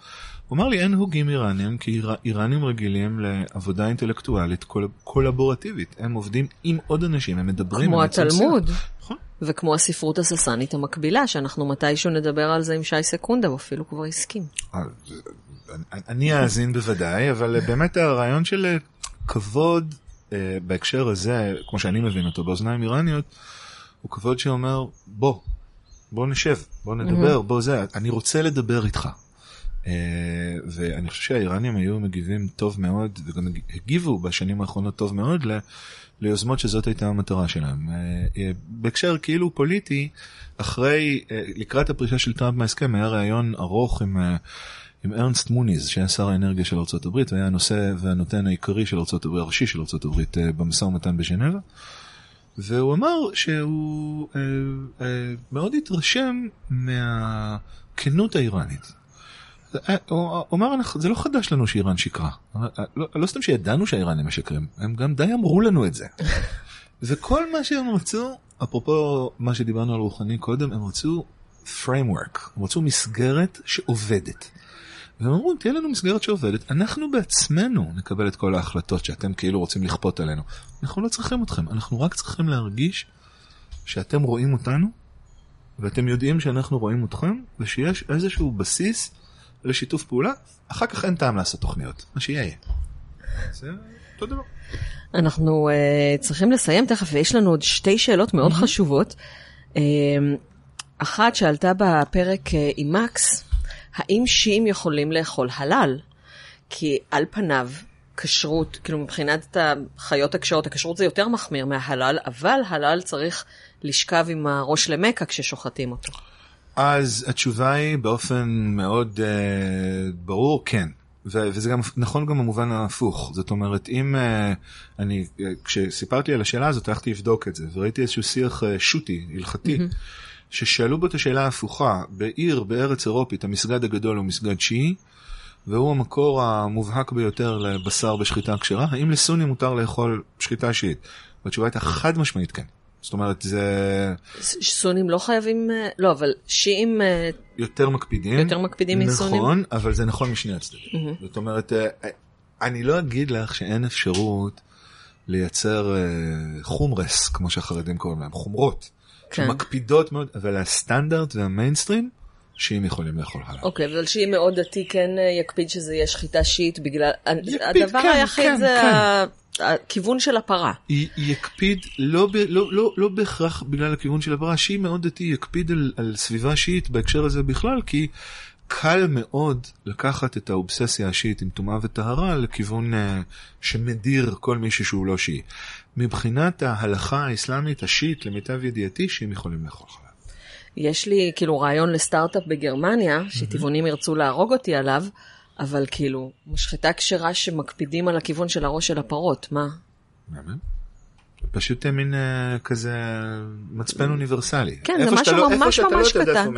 הוא אמר לי, אין הוגים איראנים, כי איראנים רגילים לעבודה אינטלקטואלית קולבורטיבית. הם עובדים עם עוד אנשים, הם מדברים. כמו התלמוד. נכון. וכמו הספרות הססנית המקבילה, שאנחנו מתישהו נדבר על זה עם שי סקונדה, הוא אפילו כבר הסכים. אה, אני אאזין בוודאי, אבל באמת הרעיון של כבוד אה, בהקשר הזה, כמו שאני מבין אותו באוזניים איראניות, הוא כבוד שאומר, בוא, בוא נשב, בוא נדבר, בוא זה, אני רוצה לדבר איתך. אה, ואני חושב שהאיראנים היו מגיבים טוב מאוד, וגם הגיבו בשנים האחרונות טוב מאוד ליוזמות שזאת הייתה המטרה שלהם. אה, אה, בהקשר כאילו פוליטי, אחרי, לקראת הפרישה של טראמפ מההסכם, היה ראיון ארוך עם... עם ארנסט מוניז, שהיה שר האנרגיה של ארה"ב, והיה הנושא והנותן העיקרי של ארה"ב, הראשי של ארה"ב במשא ומתן בז'נבה. והוא אמר שהוא אה, אה, מאוד התרשם מהכנות האיראנית. הוא אומר, זה לא חדש לנו שאיראן שיקרה. לא, לא סתם שידענו שהאיראנים משקרים, הם גם די אמרו לנו את זה. וכל מה שהם רצו, אפרופו מה שדיברנו על רוחני קודם, הם רצו framework, הם רצו מסגרת שעובדת. והם אמרו, תהיה לנו מסגרת שעובדת, אנחנו בעצמנו נקבל את כל ההחלטות שאתם כאילו רוצים לכפות עלינו. אנחנו לא צריכים אתכם, אנחנו רק צריכים להרגיש שאתם רואים אותנו, ואתם יודעים שאנחנו רואים אתכם, ושיש איזשהו בסיס לשיתוף פעולה, אחר כך אין טעם לעשות תוכניות, מה שיהיה יהיה. זה אותו דבר. אנחנו uh, צריכים לסיים תכף, ויש לנו עוד שתי שאלות מאוד חשובות. Uh, אחת שעלתה בפרק uh, עם מקס, האם שיעים יכולים לאכול חלל? כי על פניו, כשרות, כאילו מבחינת החיות הקשרות, הכשרות זה יותר מחמיר מהחלל, אבל חלל צריך לשכב עם הראש למכה כששוחטים אותו. אז התשובה היא באופן מאוד uh, ברור, כן. וזה גם נכון גם במובן ההפוך. זאת אומרת, אם uh, אני, uh, כשסיפרתי על השאלה הזאת, הלכתי לבדוק את זה, וראיתי איזשהו שיח uh, שוטי, הלכתי, mm-hmm. ששאלו בו את השאלה ההפוכה, בעיר בארץ אירופית, המסגד הגדול הוא מסגד שיעי, והוא המקור המובהק ביותר לבשר בשחיטה כשרה, האם לסונים מותר לאכול שחיטה שיעית? והתשובה הייתה חד משמעית כן. זאת אומרת, זה... סונים לא חייבים, אה, לא, אבל שיעים... אה, יותר מקפידים. יותר מקפידים מסונים. נכון, אבל זה נכון משני הצדדים. Mm-hmm. זאת אומרת, אה, אני לא אגיד לך שאין אפשרות לייצר חומרס, כמו שהחרדים קוראים להם, חומרות, כן. שמקפידות מאוד, אבל הסטנדרט והמיינסטרים, שיעים יכולים לאכול הלאה. אוקיי, אבל שיעי מאוד דתי כן יקפיד שזה יהיה שחיטה שיעית בגלל... יקפיד, הדבר כן, היחיד כן, זה... כן. הכיוון של הפרה. היא, היא יקפיד לא, ב, לא, לא, לא בהכרח בגלל הכיוון של הפרה, שהיא מאוד דתי יקפיד על, על סביבה שיעית בהקשר הזה בכלל, כי קל מאוד לקחת את האובססיה השיעית עם טומאה וטהרה לכיוון uh, שמדיר כל מישהו שהוא לא שיעי. מבחינת ההלכה האסלאמית השיעית, למיטב ידיעתי, שהם יכולים לאכול חלב. יש לי כאילו רעיון לסטארט-אפ בגרמניה, שטבעונים ירצו להרוג אותי עליו. אבל כאילו, משחטה כשרה שמקפידים על הכיוון של הראש של הפרות, מה? פשוט מין uh, כזה מצפן אוניברסלי. כן, זה משהו לא, ממש ממש לא קטן.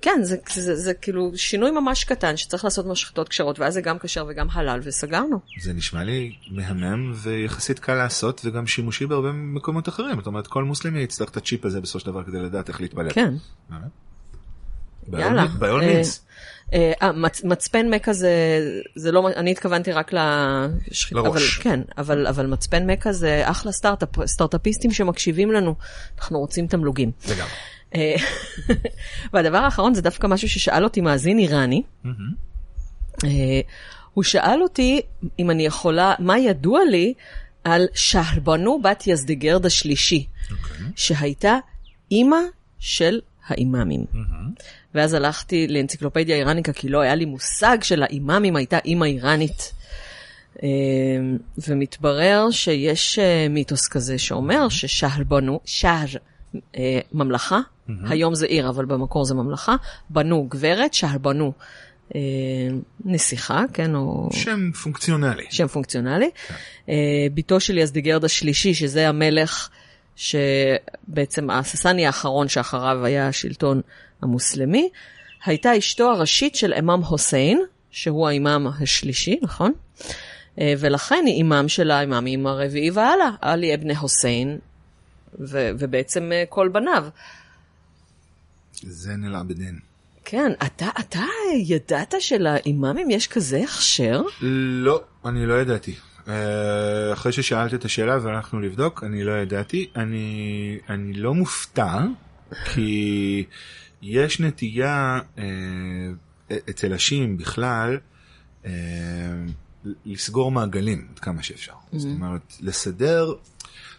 כן, זה, זה, זה, זה כאילו שינוי ממש קטן שצריך לעשות משחטות כשרות, ואז זה גם כשר וגם חלל, וסגרנו. זה נשמע לי מהמם ויחסית קל לעשות, וגם שימושי בהרבה מקומות אחרים. זאת אומרת, כל מוסלמי יצטרך את הצ'יפ הזה בסופו של דבר כדי לדעת איך להתפלל. כן. יאללה. ביול מינס. אה, אה, מצ, מצפן מכה זה, זה לא, אני התכוונתי רק לשחיטה. לראש. אבל, כן, אבל, אבל מצפן מכה זה אחלה סטארט-אפ, סטארט-אפיסטים שמקשיבים לנו, אנחנו רוצים תמלוגים. לגמרי. אה, והדבר האחרון זה דווקא משהו ששאל אותי מאזין איראני. הוא שאל אותי אם אני יכולה, מה ידוע לי על שהרבנו בת יזדיגרד השלישי, okay. אוקיי. שהייתה אימא של האימאמים. Mm-hmm. ואז הלכתי לאנציקלופדיה איראניקה, כי לא היה לי מושג שלאימאמים הייתה אימא איראנית. אמ, ומתברר שיש אה, מיתוס כזה שאומר ששהר בנו, שהר אה, ממלכה, mm-hmm. היום זה עיר אבל במקור זה ממלכה, בנו גברת, שהר בנו אה, נסיכה, כן, או... שם פונקציונלי. שם פונקציונלי. כן. בתו של יזדיגרד השלישי, שזה המלך שבעצם הססני האחרון שאחריו היה השלטון המוסלמי, הייתה אשתו הראשית של אימאם חוסיין, שהוא האימאם השלישי, נכון? אה, ולכן היא אימאם של האימאמים הרביעי והלאה, עלי אבני חוסיין, ו- ובעצם אה, כל בניו. זה נלע בדין. כן, אתה, אתה ידעת שלאימאמים יש כזה הכשר? לא, אני לא ידעתי. אה, אחרי ששאלת את השאלה והלכנו לבדוק, אני לא ידעתי. אני, אני לא מופתע, כי יש נטייה אה, אצל השיעים בכלל אה, לסגור מעגלים עד כמה שאפשר. Mm-hmm. זאת אומרת, לסדר,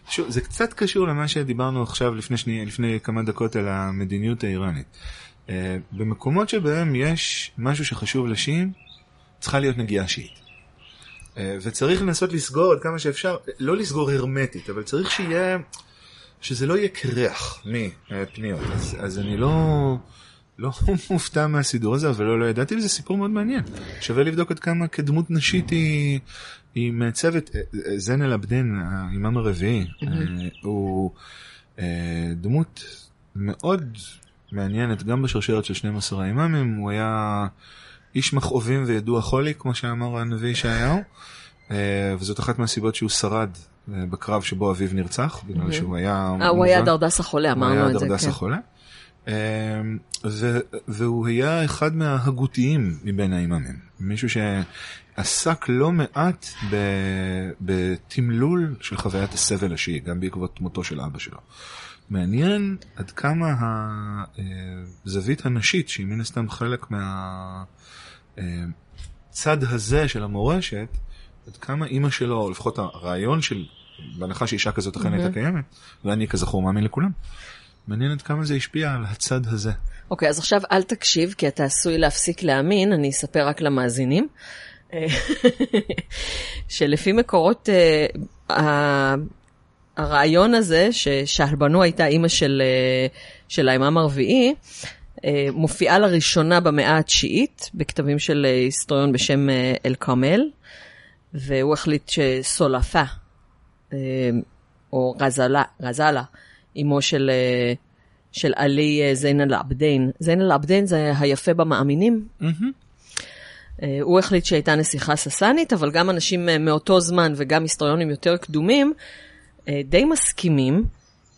שוב, זה קצת קשור למה שדיברנו עכשיו לפני, שני, לפני כמה דקות על המדיניות האיראנית. במקומות שבהם יש משהו שחשוב לשיעים, צריכה להיות נגיעה שיעית. אה, וצריך לנסות לסגור עד כמה שאפשר, לא לסגור הרמטית, אבל צריך שיהיה, שזה לא יהיה קרח מפניות. אז, אז אני לא, לא מופתע מהסידור הזה, אבל לא, לא ידעתי, וזה סיפור מאוד מעניין. שווה לבדוק עד כמה כדמות נשית היא, היא מעצבת. אה, אה, זן אל-עבדין, האימאם הרביעי, הוא דמות מאוד מעניינת, גם בשרשרת של 12 האימאמים, הוא היה... איש מכאובים וידוע חולי, כמו שאמר הנביא ישעיהו, אה, וזאת אחת מהסיבות שהוא שרד אה, בקרב שבו אביו נרצח, בגלל שהוא היה... אה, הוא היה דרדס החולה, הוא אמרנו היה את זה, דרדס כן. החולה. אמ, והוא היה אחד מההגותיים מבין האימאמים. מישהו שעסק לא מעט בתמלול של חוויית הסבל השיעי, גם בעקבות מותו של אבא שלו. מעניין עד כמה הזווית הנשית, שהיא מן הסתם חלק מהצד הזה של המורשת, עד כמה אימא שלו, או לפחות הרעיון של, בהנחה שאישה כזאת אכן הייתה קיימת, ואני כזכור מאמין לכולם, מעניין עד כמה זה השפיע על הצד הזה. אוקיי, אז עכשיו אל תקשיב, כי אתה עשוי להפסיק להאמין, אני אספר רק למאזינים. שלפי מקורות, ה- הרעיון הזה, ששהלבנו הייתה אימא של, אה, של האימאם הרביעי, מופיעה לראשונה במאה התשיעית, בכתבים של אה, היסטוריון בשם אה, אל-כרמל, והוא החליט שסולפה, אה, או רזלה, רזלה, אמו של, אה, של עלי אה, זין אל-עבדין. זין אל-עבדין זה היפה במאמינים. אה, הוא החליט שהייתה נסיכה ססנית, אבל גם אנשים אה, מאותו זמן וגם היסטוריונים יותר קדומים אה, די מסכימים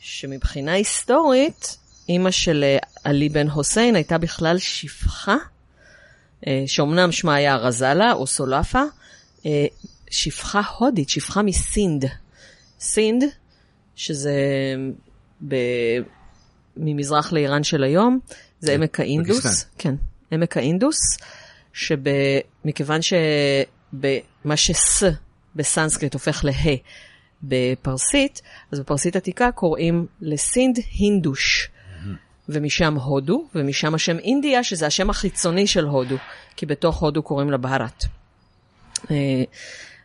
שמבחינה היסטורית, אימא של אה, עלי בן חוסיין הייתה בכלל שפחה, אה, שאומנם שמה היה רזלה או סולפה, אה, שפחה הודית, שפחה מסינד. סינד, שזה ב... ממזרח לאיראן של היום, זה עמק האינדוס. פקיסטן. כן, עמק האינדוס, שמכיוון שבמה שס בסנסקריט הופך לה בפרסית, אז בפרסית עתיקה קוראים לסינד הינדוש. ומשם הודו, ומשם השם אינדיה, שזה השם החיצוני של הודו, כי בתוך הודו קוראים לה בהרת. אה,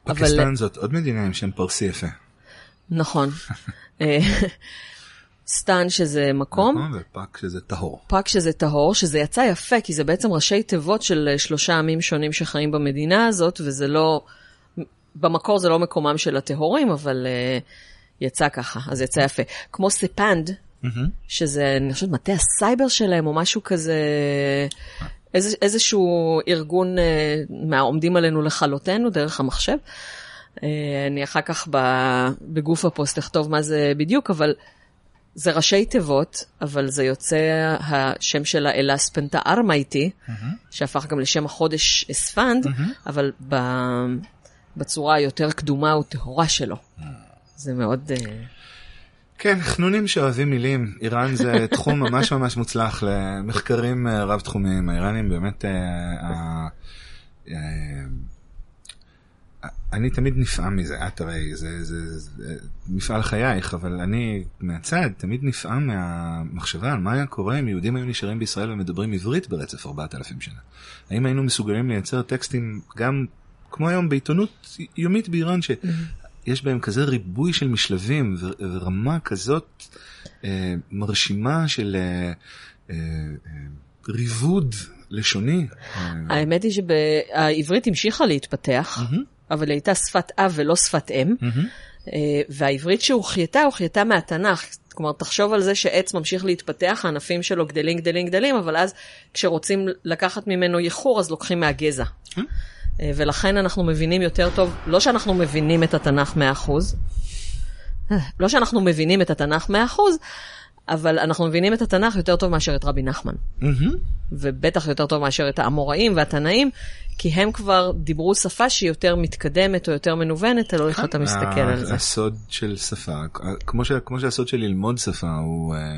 אבל- פקיסטן זאת עוד מדינה עם שם פרסי יפה. נכון. אה, סתאן שזה מקום, נכון? ופאכ שזה טהור. פאכ שזה טהור, שזה יצא יפה, כי זה בעצם ראשי תיבות של אה, שלושה עמים שונים שחיים במדינה הזאת, וזה לא, במקור זה לא מקומם של הטהורים, אבל uh, יצא ככה, אז יצא יפה. כמו ספנד, שזה, אני חושבת, מטה הסייבר שלהם, או משהו כזה, איזה, איזשהו ארגון uh, מהעומדים עלינו לכלותנו דרך המחשב. Uh, אני אחר כך ב- בגוף הפוסט אכתוב מה זה בדיוק, אבל זה ראשי תיבות, אבל זה יוצא השם של האלה ספנטה ארמייטי, שהפך גם לשם החודש אספנד, אבל ב... בצורה היותר קדומה וטהורה שלו. זה מאוד... אה, כן, חנונים שאוהבים מילים. איראן זה תחום ממש ממש מוצלח למחקרים אה, רב-תחומיים. האיראנים באמת... אה, אה, אני תמיד נפעם מזה, את הרי זה, זה, זה מפעל חייך, אבל אני מהצד תמיד נפעם מהמחשבה על מה היה קורה אם יהודים היו נשארים בישראל ומדברים עברית ברצף 4,000 שנה. האם היינו מסוגלים לייצר טקסטים גם כמו היום בעיתונות יומית באיראן שיש בהם כזה ריבוי של משלבים ורמה כזאת אה, מרשימה של אה, אה, אה, ריבוד לשוני. אה, האמת היא שהעברית המשיכה להתפתח, אבל היא הייתה שפת אב ולא שפת אם, אה, והעברית שהוחייתה, הוחייתה מהתנ"ך. כלומר, תחשוב על זה שעץ ממשיך להתפתח, הענפים שלו גדלים, גדלים, גדלים, אבל אז כשרוצים לקחת ממנו ייחור, אז לוקחים מהגזע. אה, ולכן אנחנו מבינים יותר טוב, לא שאנחנו מבינים את התנ"ך 100%, אה, לא שאנחנו מבינים את התנ"ך 100%, אבל אנחנו מבינים את התנ"ך יותר טוב מאשר את רבי נחמן. מהמם. ובטח יותר טוב מאשר את האמוראים והתנאים, כי הם כבר דיברו שפה שהיא יותר מתקדמת או יותר מנוונת, תלוי איך אתה מסתכל על זה. הסוד של שפה, כמו, ש, כמו שהסוד של ללמוד שפה הוא, אה,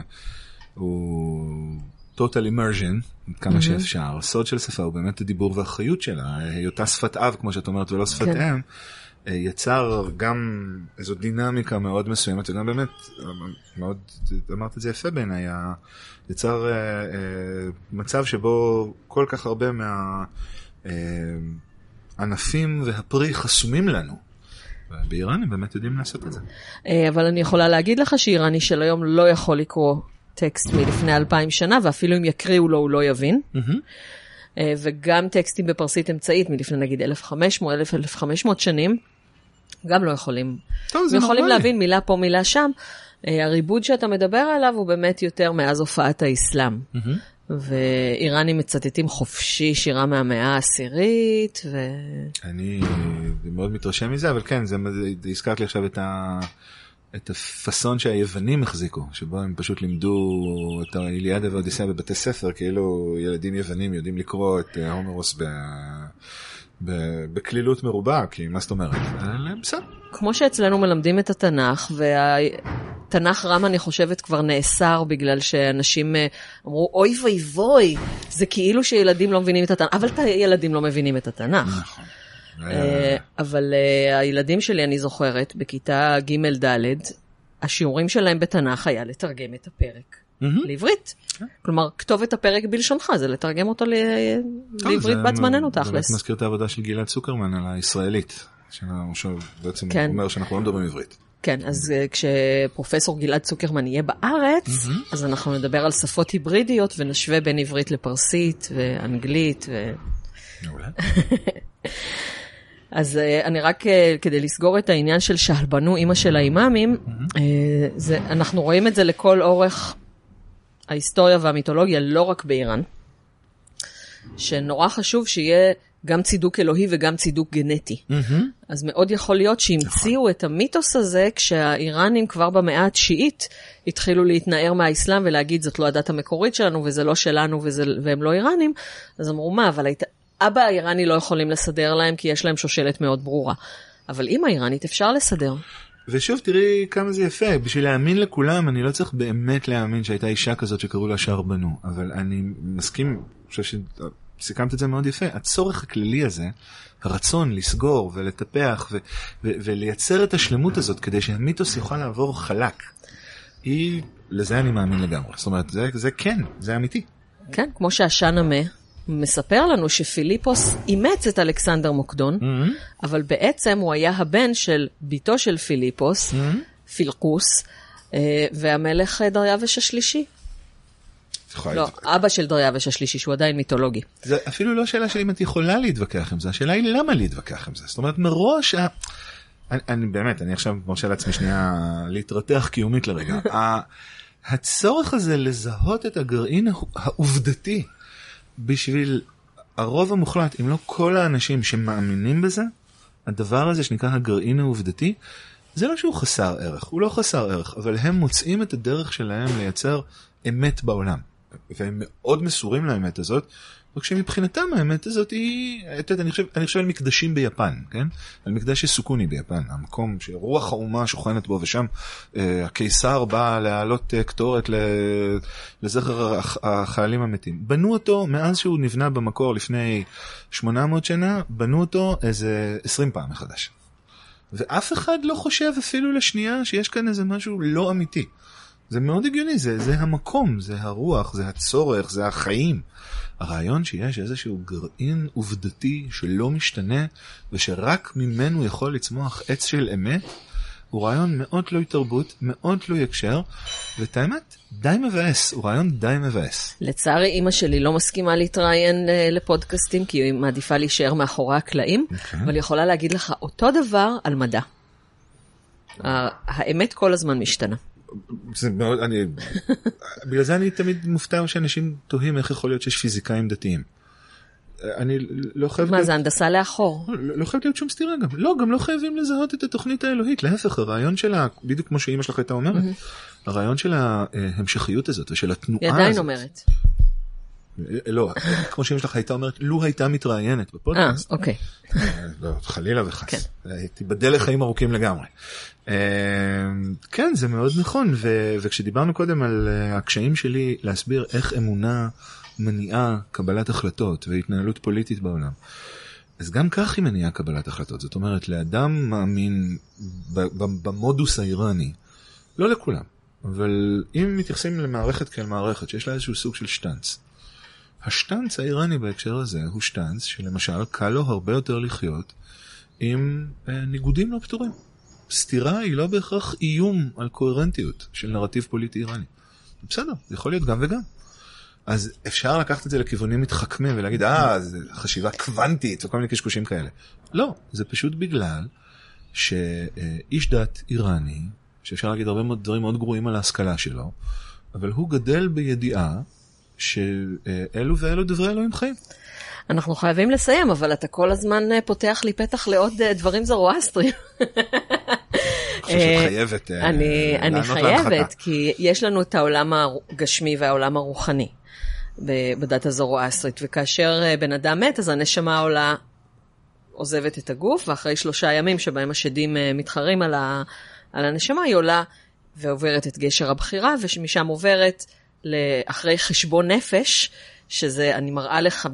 הוא total immersion, כמה שאפשר, הסוד של שפה הוא באמת הדיבור והחיות שלה, היותה שפת אב כמו שאת אומרת ולא שפת כן. אם. אה, יצר גם איזו דינמיקה מאוד מסוימת וגם באמת מאוד אמרת את זה יפה בעיניי יצר אה, אה, מצב שבו כל כך הרבה מהענפים והפרי חסומים לנו. ובאיראן הם באמת יודעים לעשות את זה. אבל אני יכולה להגיד לך שאיראני של היום לא יכול לקרוא טקסט מלפני אלפיים שנה, ואפילו אם יקריאו לו הוא לא יבין. אה, וגם טקסטים בפרסית אמצעית מלפני נגיד 1,500, 1,500 שנים, גם לא יכולים. טוב, זה הם יכולים נורמלי. להבין מילה פה, מילה שם. אה, הריבוד שאתה מדבר עליו הוא באמת יותר מאז הופעת האסלאם. ואיראנים מצטטים חופשי שירה מהמאה העשירית, ו... אני מאוד מתרשם מזה, אבל כן, זה הזכרת לי עכשיו את, ה, את הפאסון שהיוונים החזיקו, שבו הם פשוט לימדו את האיליאדה והאודיסאה בבתי ספר, כאילו ילדים יוונים יודעים לקרוא את אה, הומרוס ב... בקלילות מרובה, כי מה זאת אומרת? אבל בסדר. כמו שאצלנו מלמדים את התנ"ך, והתנ"ך רם אני חושבת כבר נאסר בגלל שאנשים אה, אמרו אוי ואי ווי, זה כאילו שילדים לא מבינים את התנ"ך, אבל ילדים לא מבינים את התנ"ך. נכון. אה, אבל אה, הילדים שלי, אני זוכרת, בכיתה ג'-ד', השיעורים שלהם בתנ"ך היה לתרגם את הפרק. לעברית. כלומר, כתוב את הפרק בלשונך, זה לתרגם אותו לעברית זה בת זמננו תכלס. מזכיר את העבודה של גלעד צוקרמן על הישראלית. שהוא בעצם כן. אומר שאנחנו לא מדברים עברית. כן, אז אה, כשפרופסור גלעד צוקרמן יהיה בארץ, אז אנחנו נדבר על שפות היברידיות ונשווה בין עברית לפרסית ואנגלית. ו... מעולה. אז אה, אני רק אה, כדי לסגור את העניין של שהלבנו, אימא של האימאמים, אה, זה, אנחנו רואים את זה לכל אורך ההיסטוריה והמיתולוגיה, לא רק באיראן, שנורא חשוב שיהיה גם צידוק אלוהי וגם צידוק גנטי. אז מאוד יכול להיות שהמציאו את המיתוס הזה כשהאיראנים כבר במאה התשיעית התחילו להתנער מהאסלאם ולהגיד זאת לא הדת המקורית שלנו וזה לא שלנו וזה, והם לא איראנים, אז אמרו מה, אבל היית, אבא האיראני לא יכולים לסדר להם כי יש להם שושלת מאוד ברורה. אבל אימא איראנית אפשר לסדר. ושוב תראי כמה זה יפה בשביל להאמין לכולם אני לא צריך באמת להאמין שהייתה אישה כזאת שקראו לה שרבנו אבל אני מסכים חושב שסיכמת את זה מאוד יפה הצורך הכללי הזה הרצון לסגור ולטפח ו- ו- ולייצר את השלמות הזאת כדי שהמיתוס יוכל לעבור חלק. היא לזה אני מאמין לגמרי זאת אומרת זה, זה כן זה אמיתי. כן, כמו שהשאנמה מספר לנו שפיליפוס אימץ את אלכסנדר מוקדון, אבל בעצם הוא היה הבן של בתו של פיליפוס, פילקוס, אה, והמלך אה, דריווש השלישי. לא, להתווכח. אבא של דריווש השלישי, שהוא עדיין מיתולוגי. זה אפילו לא שאלה של אם את יכולה להתווכח עם זה, השאלה היא למה להתווכח עם זה. זאת אומרת, מראש, ה... אני, אני באמת, אני עכשיו מרשה לעצמי שנייה להתרתח קיומית לרגע. הצורך הזה לזהות את הגרעין הע- העובדתי בשביל הרוב המוחלט, אם לא כל האנשים שמאמינים בזה, הדבר הזה שנקרא הגרעין העובדתי, זה לא שהוא חסר ערך, הוא לא חסר ערך, אבל הם מוצאים את הדרך שלהם לייצר אמת בעולם. והם מאוד מסורים לאמת הזאת, רק שמבחינתם האמת הזאת היא, את יודעת, אני חושב, אני חושב על מקדשים ביפן, כן? על מקדש יסוקוני ביפן, המקום שרוח האומה שוכנת בו, ושם אה, הקיסר בא להעלות אה, קטורת ל- לזכר הח- החיילים המתים. בנו אותו, מאז שהוא נבנה במקור לפני 800 שנה, בנו אותו איזה 20 פעם מחדש. ואף אחד לא חושב אפילו לשנייה שיש כאן איזה משהו לא אמיתי. זה מאוד הגיוני, זה, זה המקום, זה הרוח, זה הצורך, זה החיים. הרעיון שיש איזשהו גרעין עובדתי שלא משתנה ושרק ממנו יכול לצמוח עץ של אמת, הוא רעיון מאוד תלוי תרבות, מאוד תלוי הקשר, ואת האמת, די מבאס, הוא רעיון די מבאס. לצערי, אימא שלי לא מסכימה להתראיין אה, לפודקאסטים, כי היא מעדיפה להישאר מאחורי הקלעים, אוקיי. אבל היא יכולה להגיד לך אותו דבר על מדע. האמת כל הזמן משתנה. זה מאוד, אני, בגלל זה אני תמיד מופתע שאנשים תוהים איך יכול להיות שיש פיזיקאים דתיים. אני לא חייב... מה להיות- זה, הנדסה לאחור? לא, לא חייב להיות שום סתירה גם. לא, גם לא חייבים לזהות את התוכנית האלוהית. להפך, הרעיון שלה, בדיוק כמו שאימא שלך הייתה אומרת, הרעיון של ההמשכיות הזאת ושל התנועה היא הזאת. עדיין אומרת. אה, לא, כמו שאימא שלך הייתה אומרת, לו הייתה מתראיינת אה, בפודקאסט. אוקיי. אה, לא, חלילה וחס. כן. אה, תיבדל לחיים ארוכים לגמרי. אה, כן, זה מאוד נכון, וכשדיברנו קודם על אה, הקשיים שלי להסביר איך אמונה מניעה קבלת החלטות והתנהלות פוליטית בעולם, אז גם כך היא מניעה קבלת החלטות. זאת אומרת, לאדם מאמין במודוס האיראני, לא לכולם, אבל אם מתייחסים למערכת כאל מערכת שיש לה איזשהו סוג של שטאנץ, השטאנץ האיראני בהקשר הזה הוא שטאנץ שלמשל קל לו הרבה יותר לחיות עם אה, ניגודים לא פתורים. סתירה היא לא בהכרח איום על קוהרנטיות של נרטיב פוליטי איראני. בסדר, זה יכול להיות גם וגם. אז אפשר לקחת את זה לכיוונים מתחכמים ולהגיד, אה, זה חשיבה קוונטית וכל מיני קשקושים כאלה. לא, זה פשוט בגלל שאיש דת איראני, שאפשר להגיד הרבה מאוד דברים מאוד גרועים על ההשכלה שלו, אבל הוא גדל בידיעה שאלו ואלו דברי אלוהים חיים. אנחנו חייבים לסיים, אבל אתה כל הזמן אה, פותח לי פתח לעוד אה, דברים זרואסטרים. אני חושב שאת חייבת אה, אני, אני לענות חייבת. כי יש לנו את העולם הגשמי והעולם הרוחני בדת הזרואסטרית, וכאשר בן אדם מת, אז הנשמה עולה, עוזבת את הגוף, ואחרי שלושה ימים שבהם השדים מתחרים על, ה, על הנשמה, היא עולה ועוברת את גשר הבחירה, ומשם עוברת לאחרי חשבון נפש, שזה, אני מראה לך...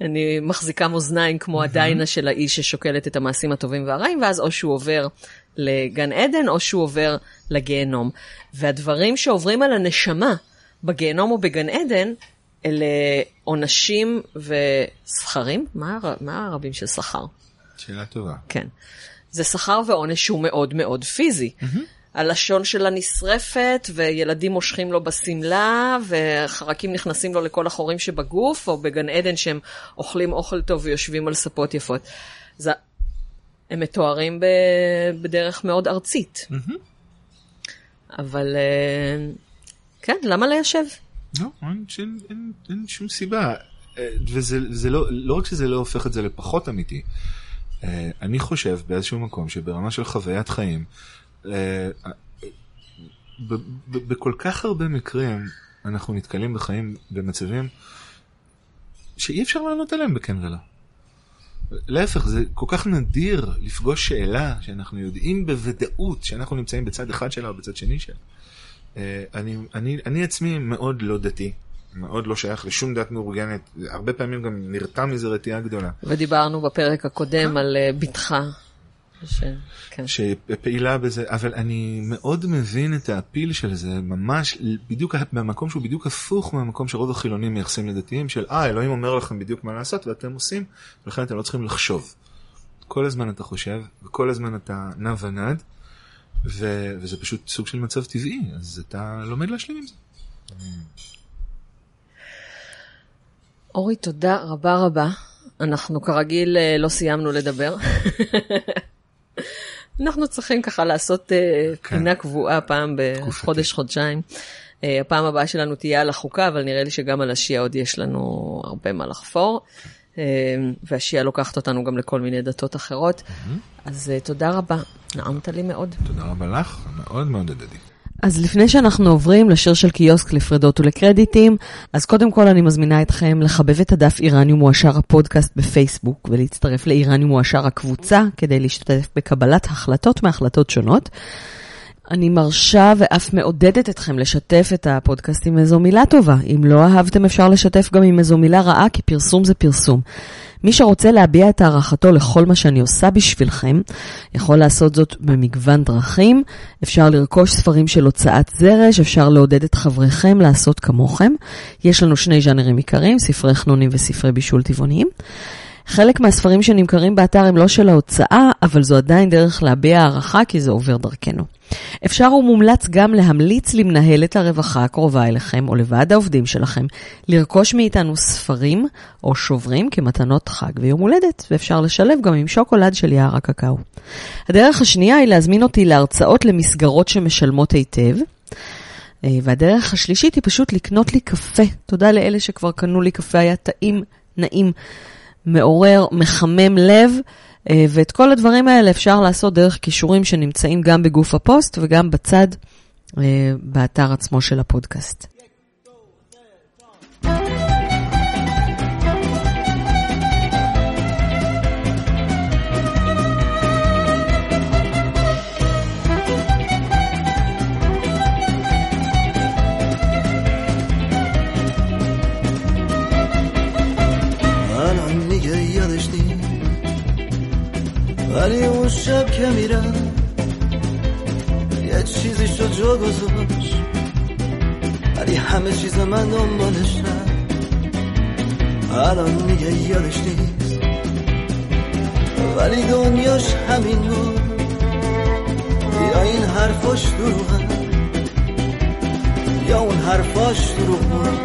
אני מחזיקה מאזניים כמו הדיינה של האיש ששוקלת את המעשים הטובים והרעים, ואז או שהוא עובר לגן עדן, או שהוא עובר לגיהנום. והדברים שעוברים על הנשמה בגיהנום או בגן עדן, אלה עונשים ושכרים. מה, מה הרבים של שכר? שאלה טובה. כן. זה שכר ועונש שהוא מאוד מאוד פיזי. הלשון שלה נשרפת, וילדים מושכים לו בשמלה, וחרקים נכנסים לו לכל החורים שבגוף, או בגן עדן שהם אוכלים אוכל טוב ויושבים על ספות יפות. זה... הם מתוארים ב... בדרך מאוד ארצית. אבל אה, כן, למה ליישב? לא, אין, אין, אין, אין שום סיבה. אה, וזה זה לא, לא רק שזה לא הופך את זה לפחות אמיתי, אה, אני חושב באיזשהו מקום שברמה של חוויית חיים, בכל כך הרבה מקרים אנחנו נתקלים בחיים במצבים שאי אפשר לענות עליהם בכן ולא. להפך, זה כל כך נדיר לפגוש שאלה שאנחנו יודעים בוודאות שאנחנו נמצאים בצד אחד שלה או בצד שני שלה. אה, אני, אני, אני עצמי מאוד לא דתי, מאוד לא שייך לשום דת מאורגנת, הרבה פעמים גם נרתע מזה רתיעה גדולה. ודיברנו בפרק הקודם על אה, בתך. ש... כן. שפעילה בזה, אבל אני מאוד מבין את האפיל של זה ממש בדיוק במקום שהוא בדיוק הפוך מהמקום שרוב החילונים מייחסים לדתיים של אה אלוהים אומר לכם בדיוק מה לעשות ואתם עושים ולכן אתם לא צריכים לחשוב. כל הזמן אתה חושב וכל הזמן אתה נע ונד ו- וזה פשוט סוג של מצב טבעי אז אתה לומד להשלים עם זה. אורי, תודה רבה רבה. אנחנו כרגיל אה, לא סיימנו לדבר. אנחנו צריכים ככה לעשות אה, כן. פינה קבועה פעם בחודש, חודשיים. אה, הפעם הבאה שלנו תהיה על החוקה, אבל נראה לי שגם על השיעה עוד יש לנו הרבה מה לחפור. אה, והשיעה לוקחת אותנו גם לכל מיני דתות אחרות. אז אה, תודה רבה, נעמת לי מאוד. תודה רבה לך, מאוד מאוד הדדי. אז לפני שאנחנו עוברים לשיר של קיוסק לפרדות ולקרדיטים, אז קודם כל אני מזמינה אתכם לחבב את הדף איראניום מועשר הפודקאסט בפייסבוק ולהצטרף לאיראניום מועשר הקבוצה כדי להשתתף בקבלת החלטות מהחלטות שונות. אני מרשה ואף מעודדת אתכם לשתף את הפודקאסט עם איזו מילה טובה. אם לא אהבתם אפשר לשתף גם עם איזו מילה רעה, כי פרסום זה פרסום. מי שרוצה להביע את הערכתו לכל מה שאני עושה בשבילכם, יכול לעשות זאת במגוון דרכים. אפשר לרכוש ספרים של הוצאת זרש, אפשר לעודד את חבריכם לעשות כמוכם. יש לנו שני ז'אנרים עיקריים, ספרי חנונים וספרי בישול טבעוניים. חלק מהספרים שנמכרים באתר הם לא של ההוצאה, אבל זו עדיין דרך להביע הערכה כי זה עובר דרכנו. אפשר ומומלץ גם להמליץ למנהלת הרווחה הקרובה אליכם או לוועד העובדים שלכם לרכוש מאיתנו ספרים או שוברים כמתנות חג ויום הולדת, ואפשר לשלב גם עם שוקולד של יער הקקאו. הדרך השנייה היא להזמין אותי להרצאות למסגרות שמשלמות היטב. אה, והדרך השלישית היא פשוט לקנות לי קפה. תודה לאלה שכבר קנו לי קפה, היה טעים, נעים, מעורר, מחמם לב, אה, ואת כל הדברים האלה אפשר לעשות דרך כישורים שנמצאים גם בגוף הפוסט וגם בצד, אה, באתר עצמו של הפודקאסט. ولی اون شب که میرم یه چیزی شد جا گذاشت ولی همه چیز من دنبالش رفت. الان میگه یادش نیست. ولی دنیاش همین بود. یا این حرفاش دروغه یا اون حرفاش دروغ بود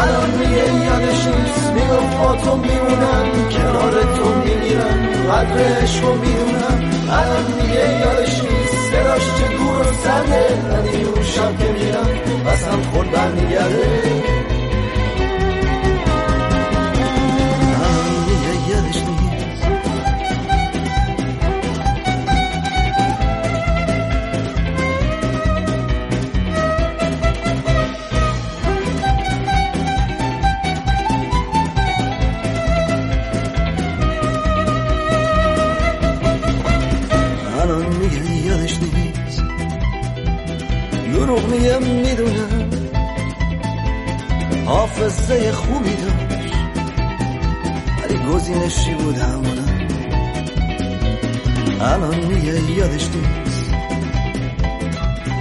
الان میگه یادش نیست. میگم با تو میمونم کنار تو میمیرم قدر عشق رو می‌دونم الان میگه یادش نیست صداش چه دور و سرده ولی اون شب که میرم بسم خود برمیگرده. دروغ میگه می‌دونم. حافظه خوبی داشت. ولی گزینشی بود همونم. الان میگه یادش نیست.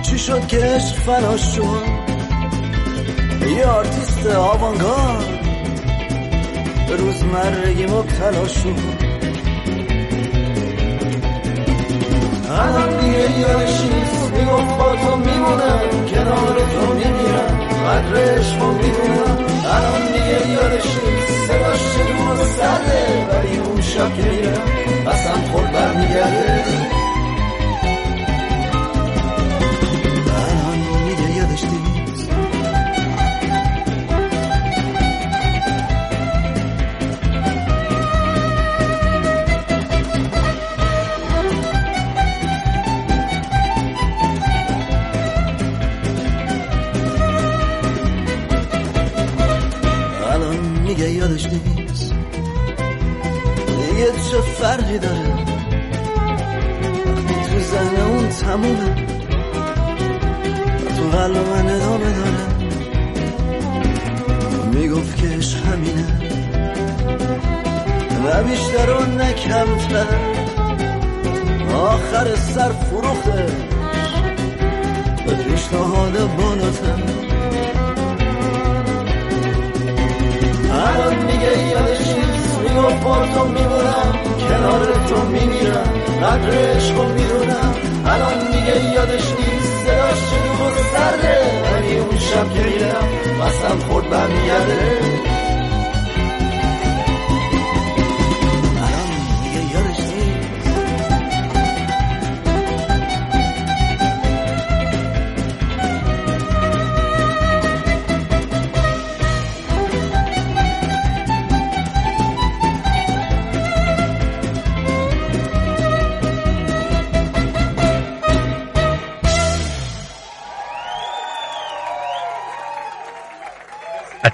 چی شد که عشق فنا شد؟ یه آرتیست آوانگارد. به روزمرگی مبتلا شد. الان دیگه یادش نیست. می‌گفت با تو میمونم کنار تو میمیرم قدر عشقو می‌دونم. الان دیگه یادش نیست صداش چه و سرده ولی اون شب که میرم بسم خود برمیگرده. کمتر آخر سر فروخته. به پیشنهاد بالاتر الان میگه یادش نیست. می‌گفت با تو میمونم کنار تو میمیرم. قدر عشقو می‌دونم. الان میگه یادش نیست. صداش دور و سرده. ولی اون شب که میرم بسم خود برمیگرده.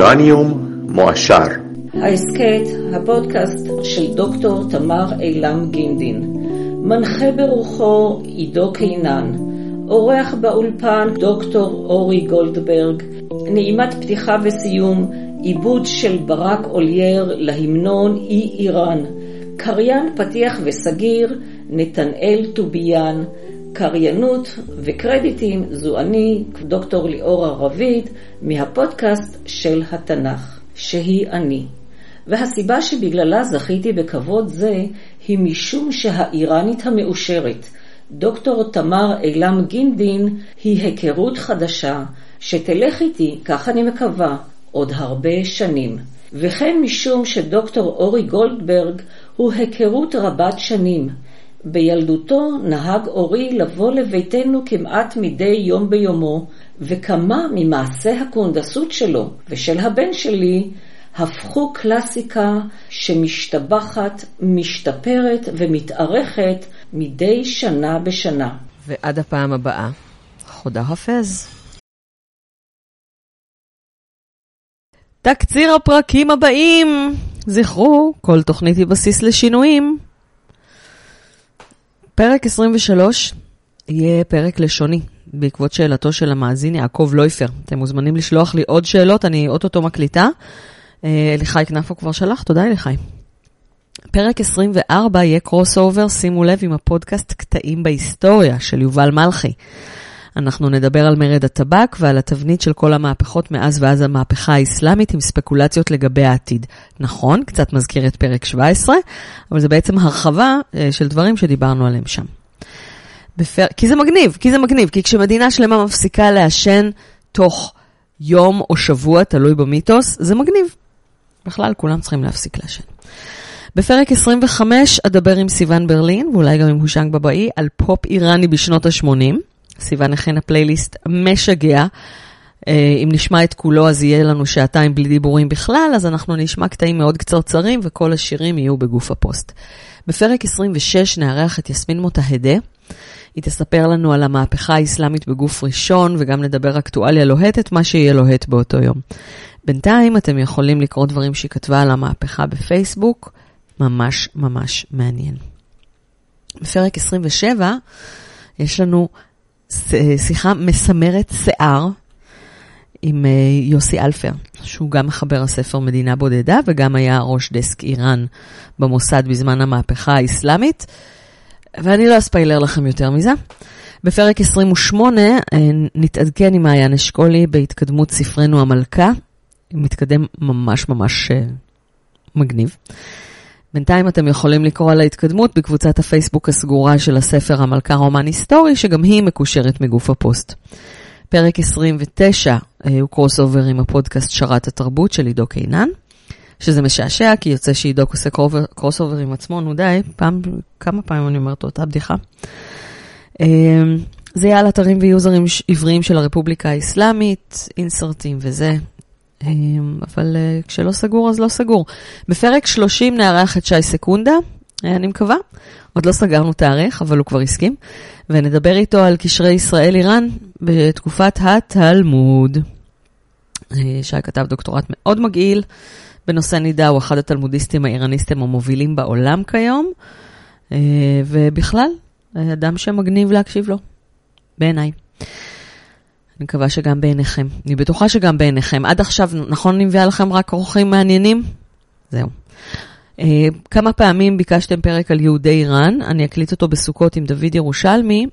איראניום מועשר ההסכת, הפודקאסט של דוקטור תמר אילם גינדין. מנחה ברוחו עידו קינן. אורח באולפן דוקטור אורי גולדברג. נעימת פתיחה וסיום, עיבוד של ברק אולייר להמנון אי איראן. קריין פתיח וסגיר, נתנאל טוביאן. קריינות וקרדיטים זו אני, דוקטור ליאורה רביד, מהפודקאסט של התנ"ך, שהיא אני. והסיבה שבגללה זכיתי בכבוד זה, היא משום שהאיראנית המאושרת, דוקטור תמר אילם גינדין, היא היכרות חדשה, שתלך איתי, כך אני מקווה, עוד הרבה שנים. וכן משום שדוקטור אורי גולדברג הוא היכרות רבת שנים. בילדותו נהג אורי לבוא לביתנו כמעט מדי יום ביומו, וכמה ממעשי הקונדסות שלו ושל הבן שלי הפכו קלאסיקה שמשתבחת, משתפרת ומתארכת מדי שנה בשנה. ועד הפעם הבאה, חודה חפז. תקציר הפרקים הבאים. זכרו, כל תוכנית היא בסיס לשינויים. פרק 23 יהיה פרק לשוני, בעקבות שאלתו של המאזין יעקב לויפר. אתם מוזמנים לשלוח לי עוד שאלות, אני אוטוטו מקליטה. אה, אליחי כנפו כבר שלח, תודה אליחי. פרק 24 יהיה crossover, שימו לב, עם הפודקאסט קטעים בהיסטוריה של יובל מלכי. אנחנו נדבר על מרד הטבק ועל התבנית של כל המהפכות מאז ואז המהפכה האסלאמית עם ספקולציות לגבי העתיד. נכון, קצת מזכיר את פרק 17, אבל זה בעצם הרחבה אה, של דברים שדיברנו עליהם שם. בפר... כי זה מגניב, כי זה מגניב, כי כשמדינה שלמה מפסיקה לעשן תוך יום או שבוע, תלוי במיתוס, זה מגניב. בכלל, כולם צריכים להפסיק לעשן. בפרק 25 אדבר עם סיון ברלין, ואולי גם עם הושנג בבאי, על פופ איראני בשנות ה-80. סיון הכינה פלייליסט משגע. אה, אם נשמע את כולו, אז יהיה לנו שעתיים בלי דיבורים בכלל, אז אנחנו נשמע קטעים מאוד קצרצרים, וכל השירים יהיו בגוף הפוסט. בפרק 26 נארח את יסמין מוטהדה. היא תספר לנו על המהפכה האסלאמית בגוף ראשון, וגם נדבר אקטואליה לוהטת, מה שיהיה לוהט באותו יום. בינתיים אתם יכולים לקרוא דברים שהיא כתבה על המהפכה בפייסבוק, ממש ממש מעניין. בפרק 27 יש לנו שיחה מסמרת שיער עם אה, יוסי אלפר, שהוא גם מחבר הספר מדינה בודדה וגם היה ראש דסק איראן במוסד בזמן המהפכה האסלאמית. ואני לא aspoiler לכם יותר מזה. בפרק 28 אה, נתעדכן עם מעיין אשכולי בהתקדמות ספרנו המלכה. מתקדם ממש ממש אה, מגניב. בינתיים אתם יכולים לקרוא על ההתקדמות בקבוצת הפייסבוק הסגורה של הספר המלכה רומן היסטורי, שגם היא מקושרת מגוף הפוסט. פרק 29 אה, הוא crossover עם הפודקאסט שרת התרבות של עידו קינן, שזה משעשע, כי יוצא שעידו עושה crossover עם עצמו, נו די, פעם, כמה פעמים אני אומרת אותה בדיחה. אה, זה יהיה על אתרים ויוזרים עבריים של הרפובליקה האסלאמית, אינשרטים וזה, אבל אה, כשלא סגור אז לא סגור. בפרק 30 נארח את שי סקונדה, אה, אני מקווה. עוד לא סגרנו תאריך, אבל הוא כבר הסכים. ונדבר איתו על קשרי ישראל-איראן בתקופת התלמוד. אה, שי כתב דוקטורט מאוד מגניב בנושא נידה, הוא אחד התלמודיסטים האיראניסטים המובילים בעולם כיום, ובכלל, אדם שמגניב להקשיב לו, בעיניי. אני מקווה שגם בעיניכם. אני בטוחה שגם בעיניכם. עד עכשיו, נכון אני מביאה לכם רק אורחים מעניינים? זהו. Uh, כמה פעמים ביקשתם פרק על יהודי איראן, אני אקליט אותו בסוכות עם דוד ירושלמי,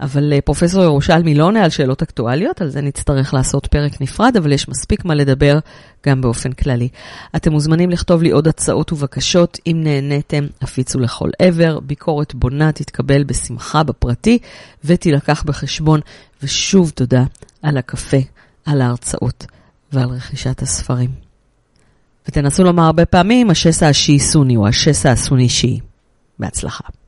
אבל uh, פרופסור ירושלמי לא עונה על שאלות אקטואליות, על זה נצטרך לעשות פרק נפרד, אבל יש מספיק מה לדבר גם באופן כללי. אתם מוזמנים לכתוב לי עוד הצעות ובקשות, אם נהניתם, הפיצו לכל עבר, ביקורת בונה תתקבל בשמחה בפרטי ותילקח בחשבון, ושוב תודה על הקפה, על ההרצאות ועל רכישת הספרים. ותנסו לומר הרבה פעמים, השסע השיעי סוני או השסע הסוני שיעי. בהצלחה.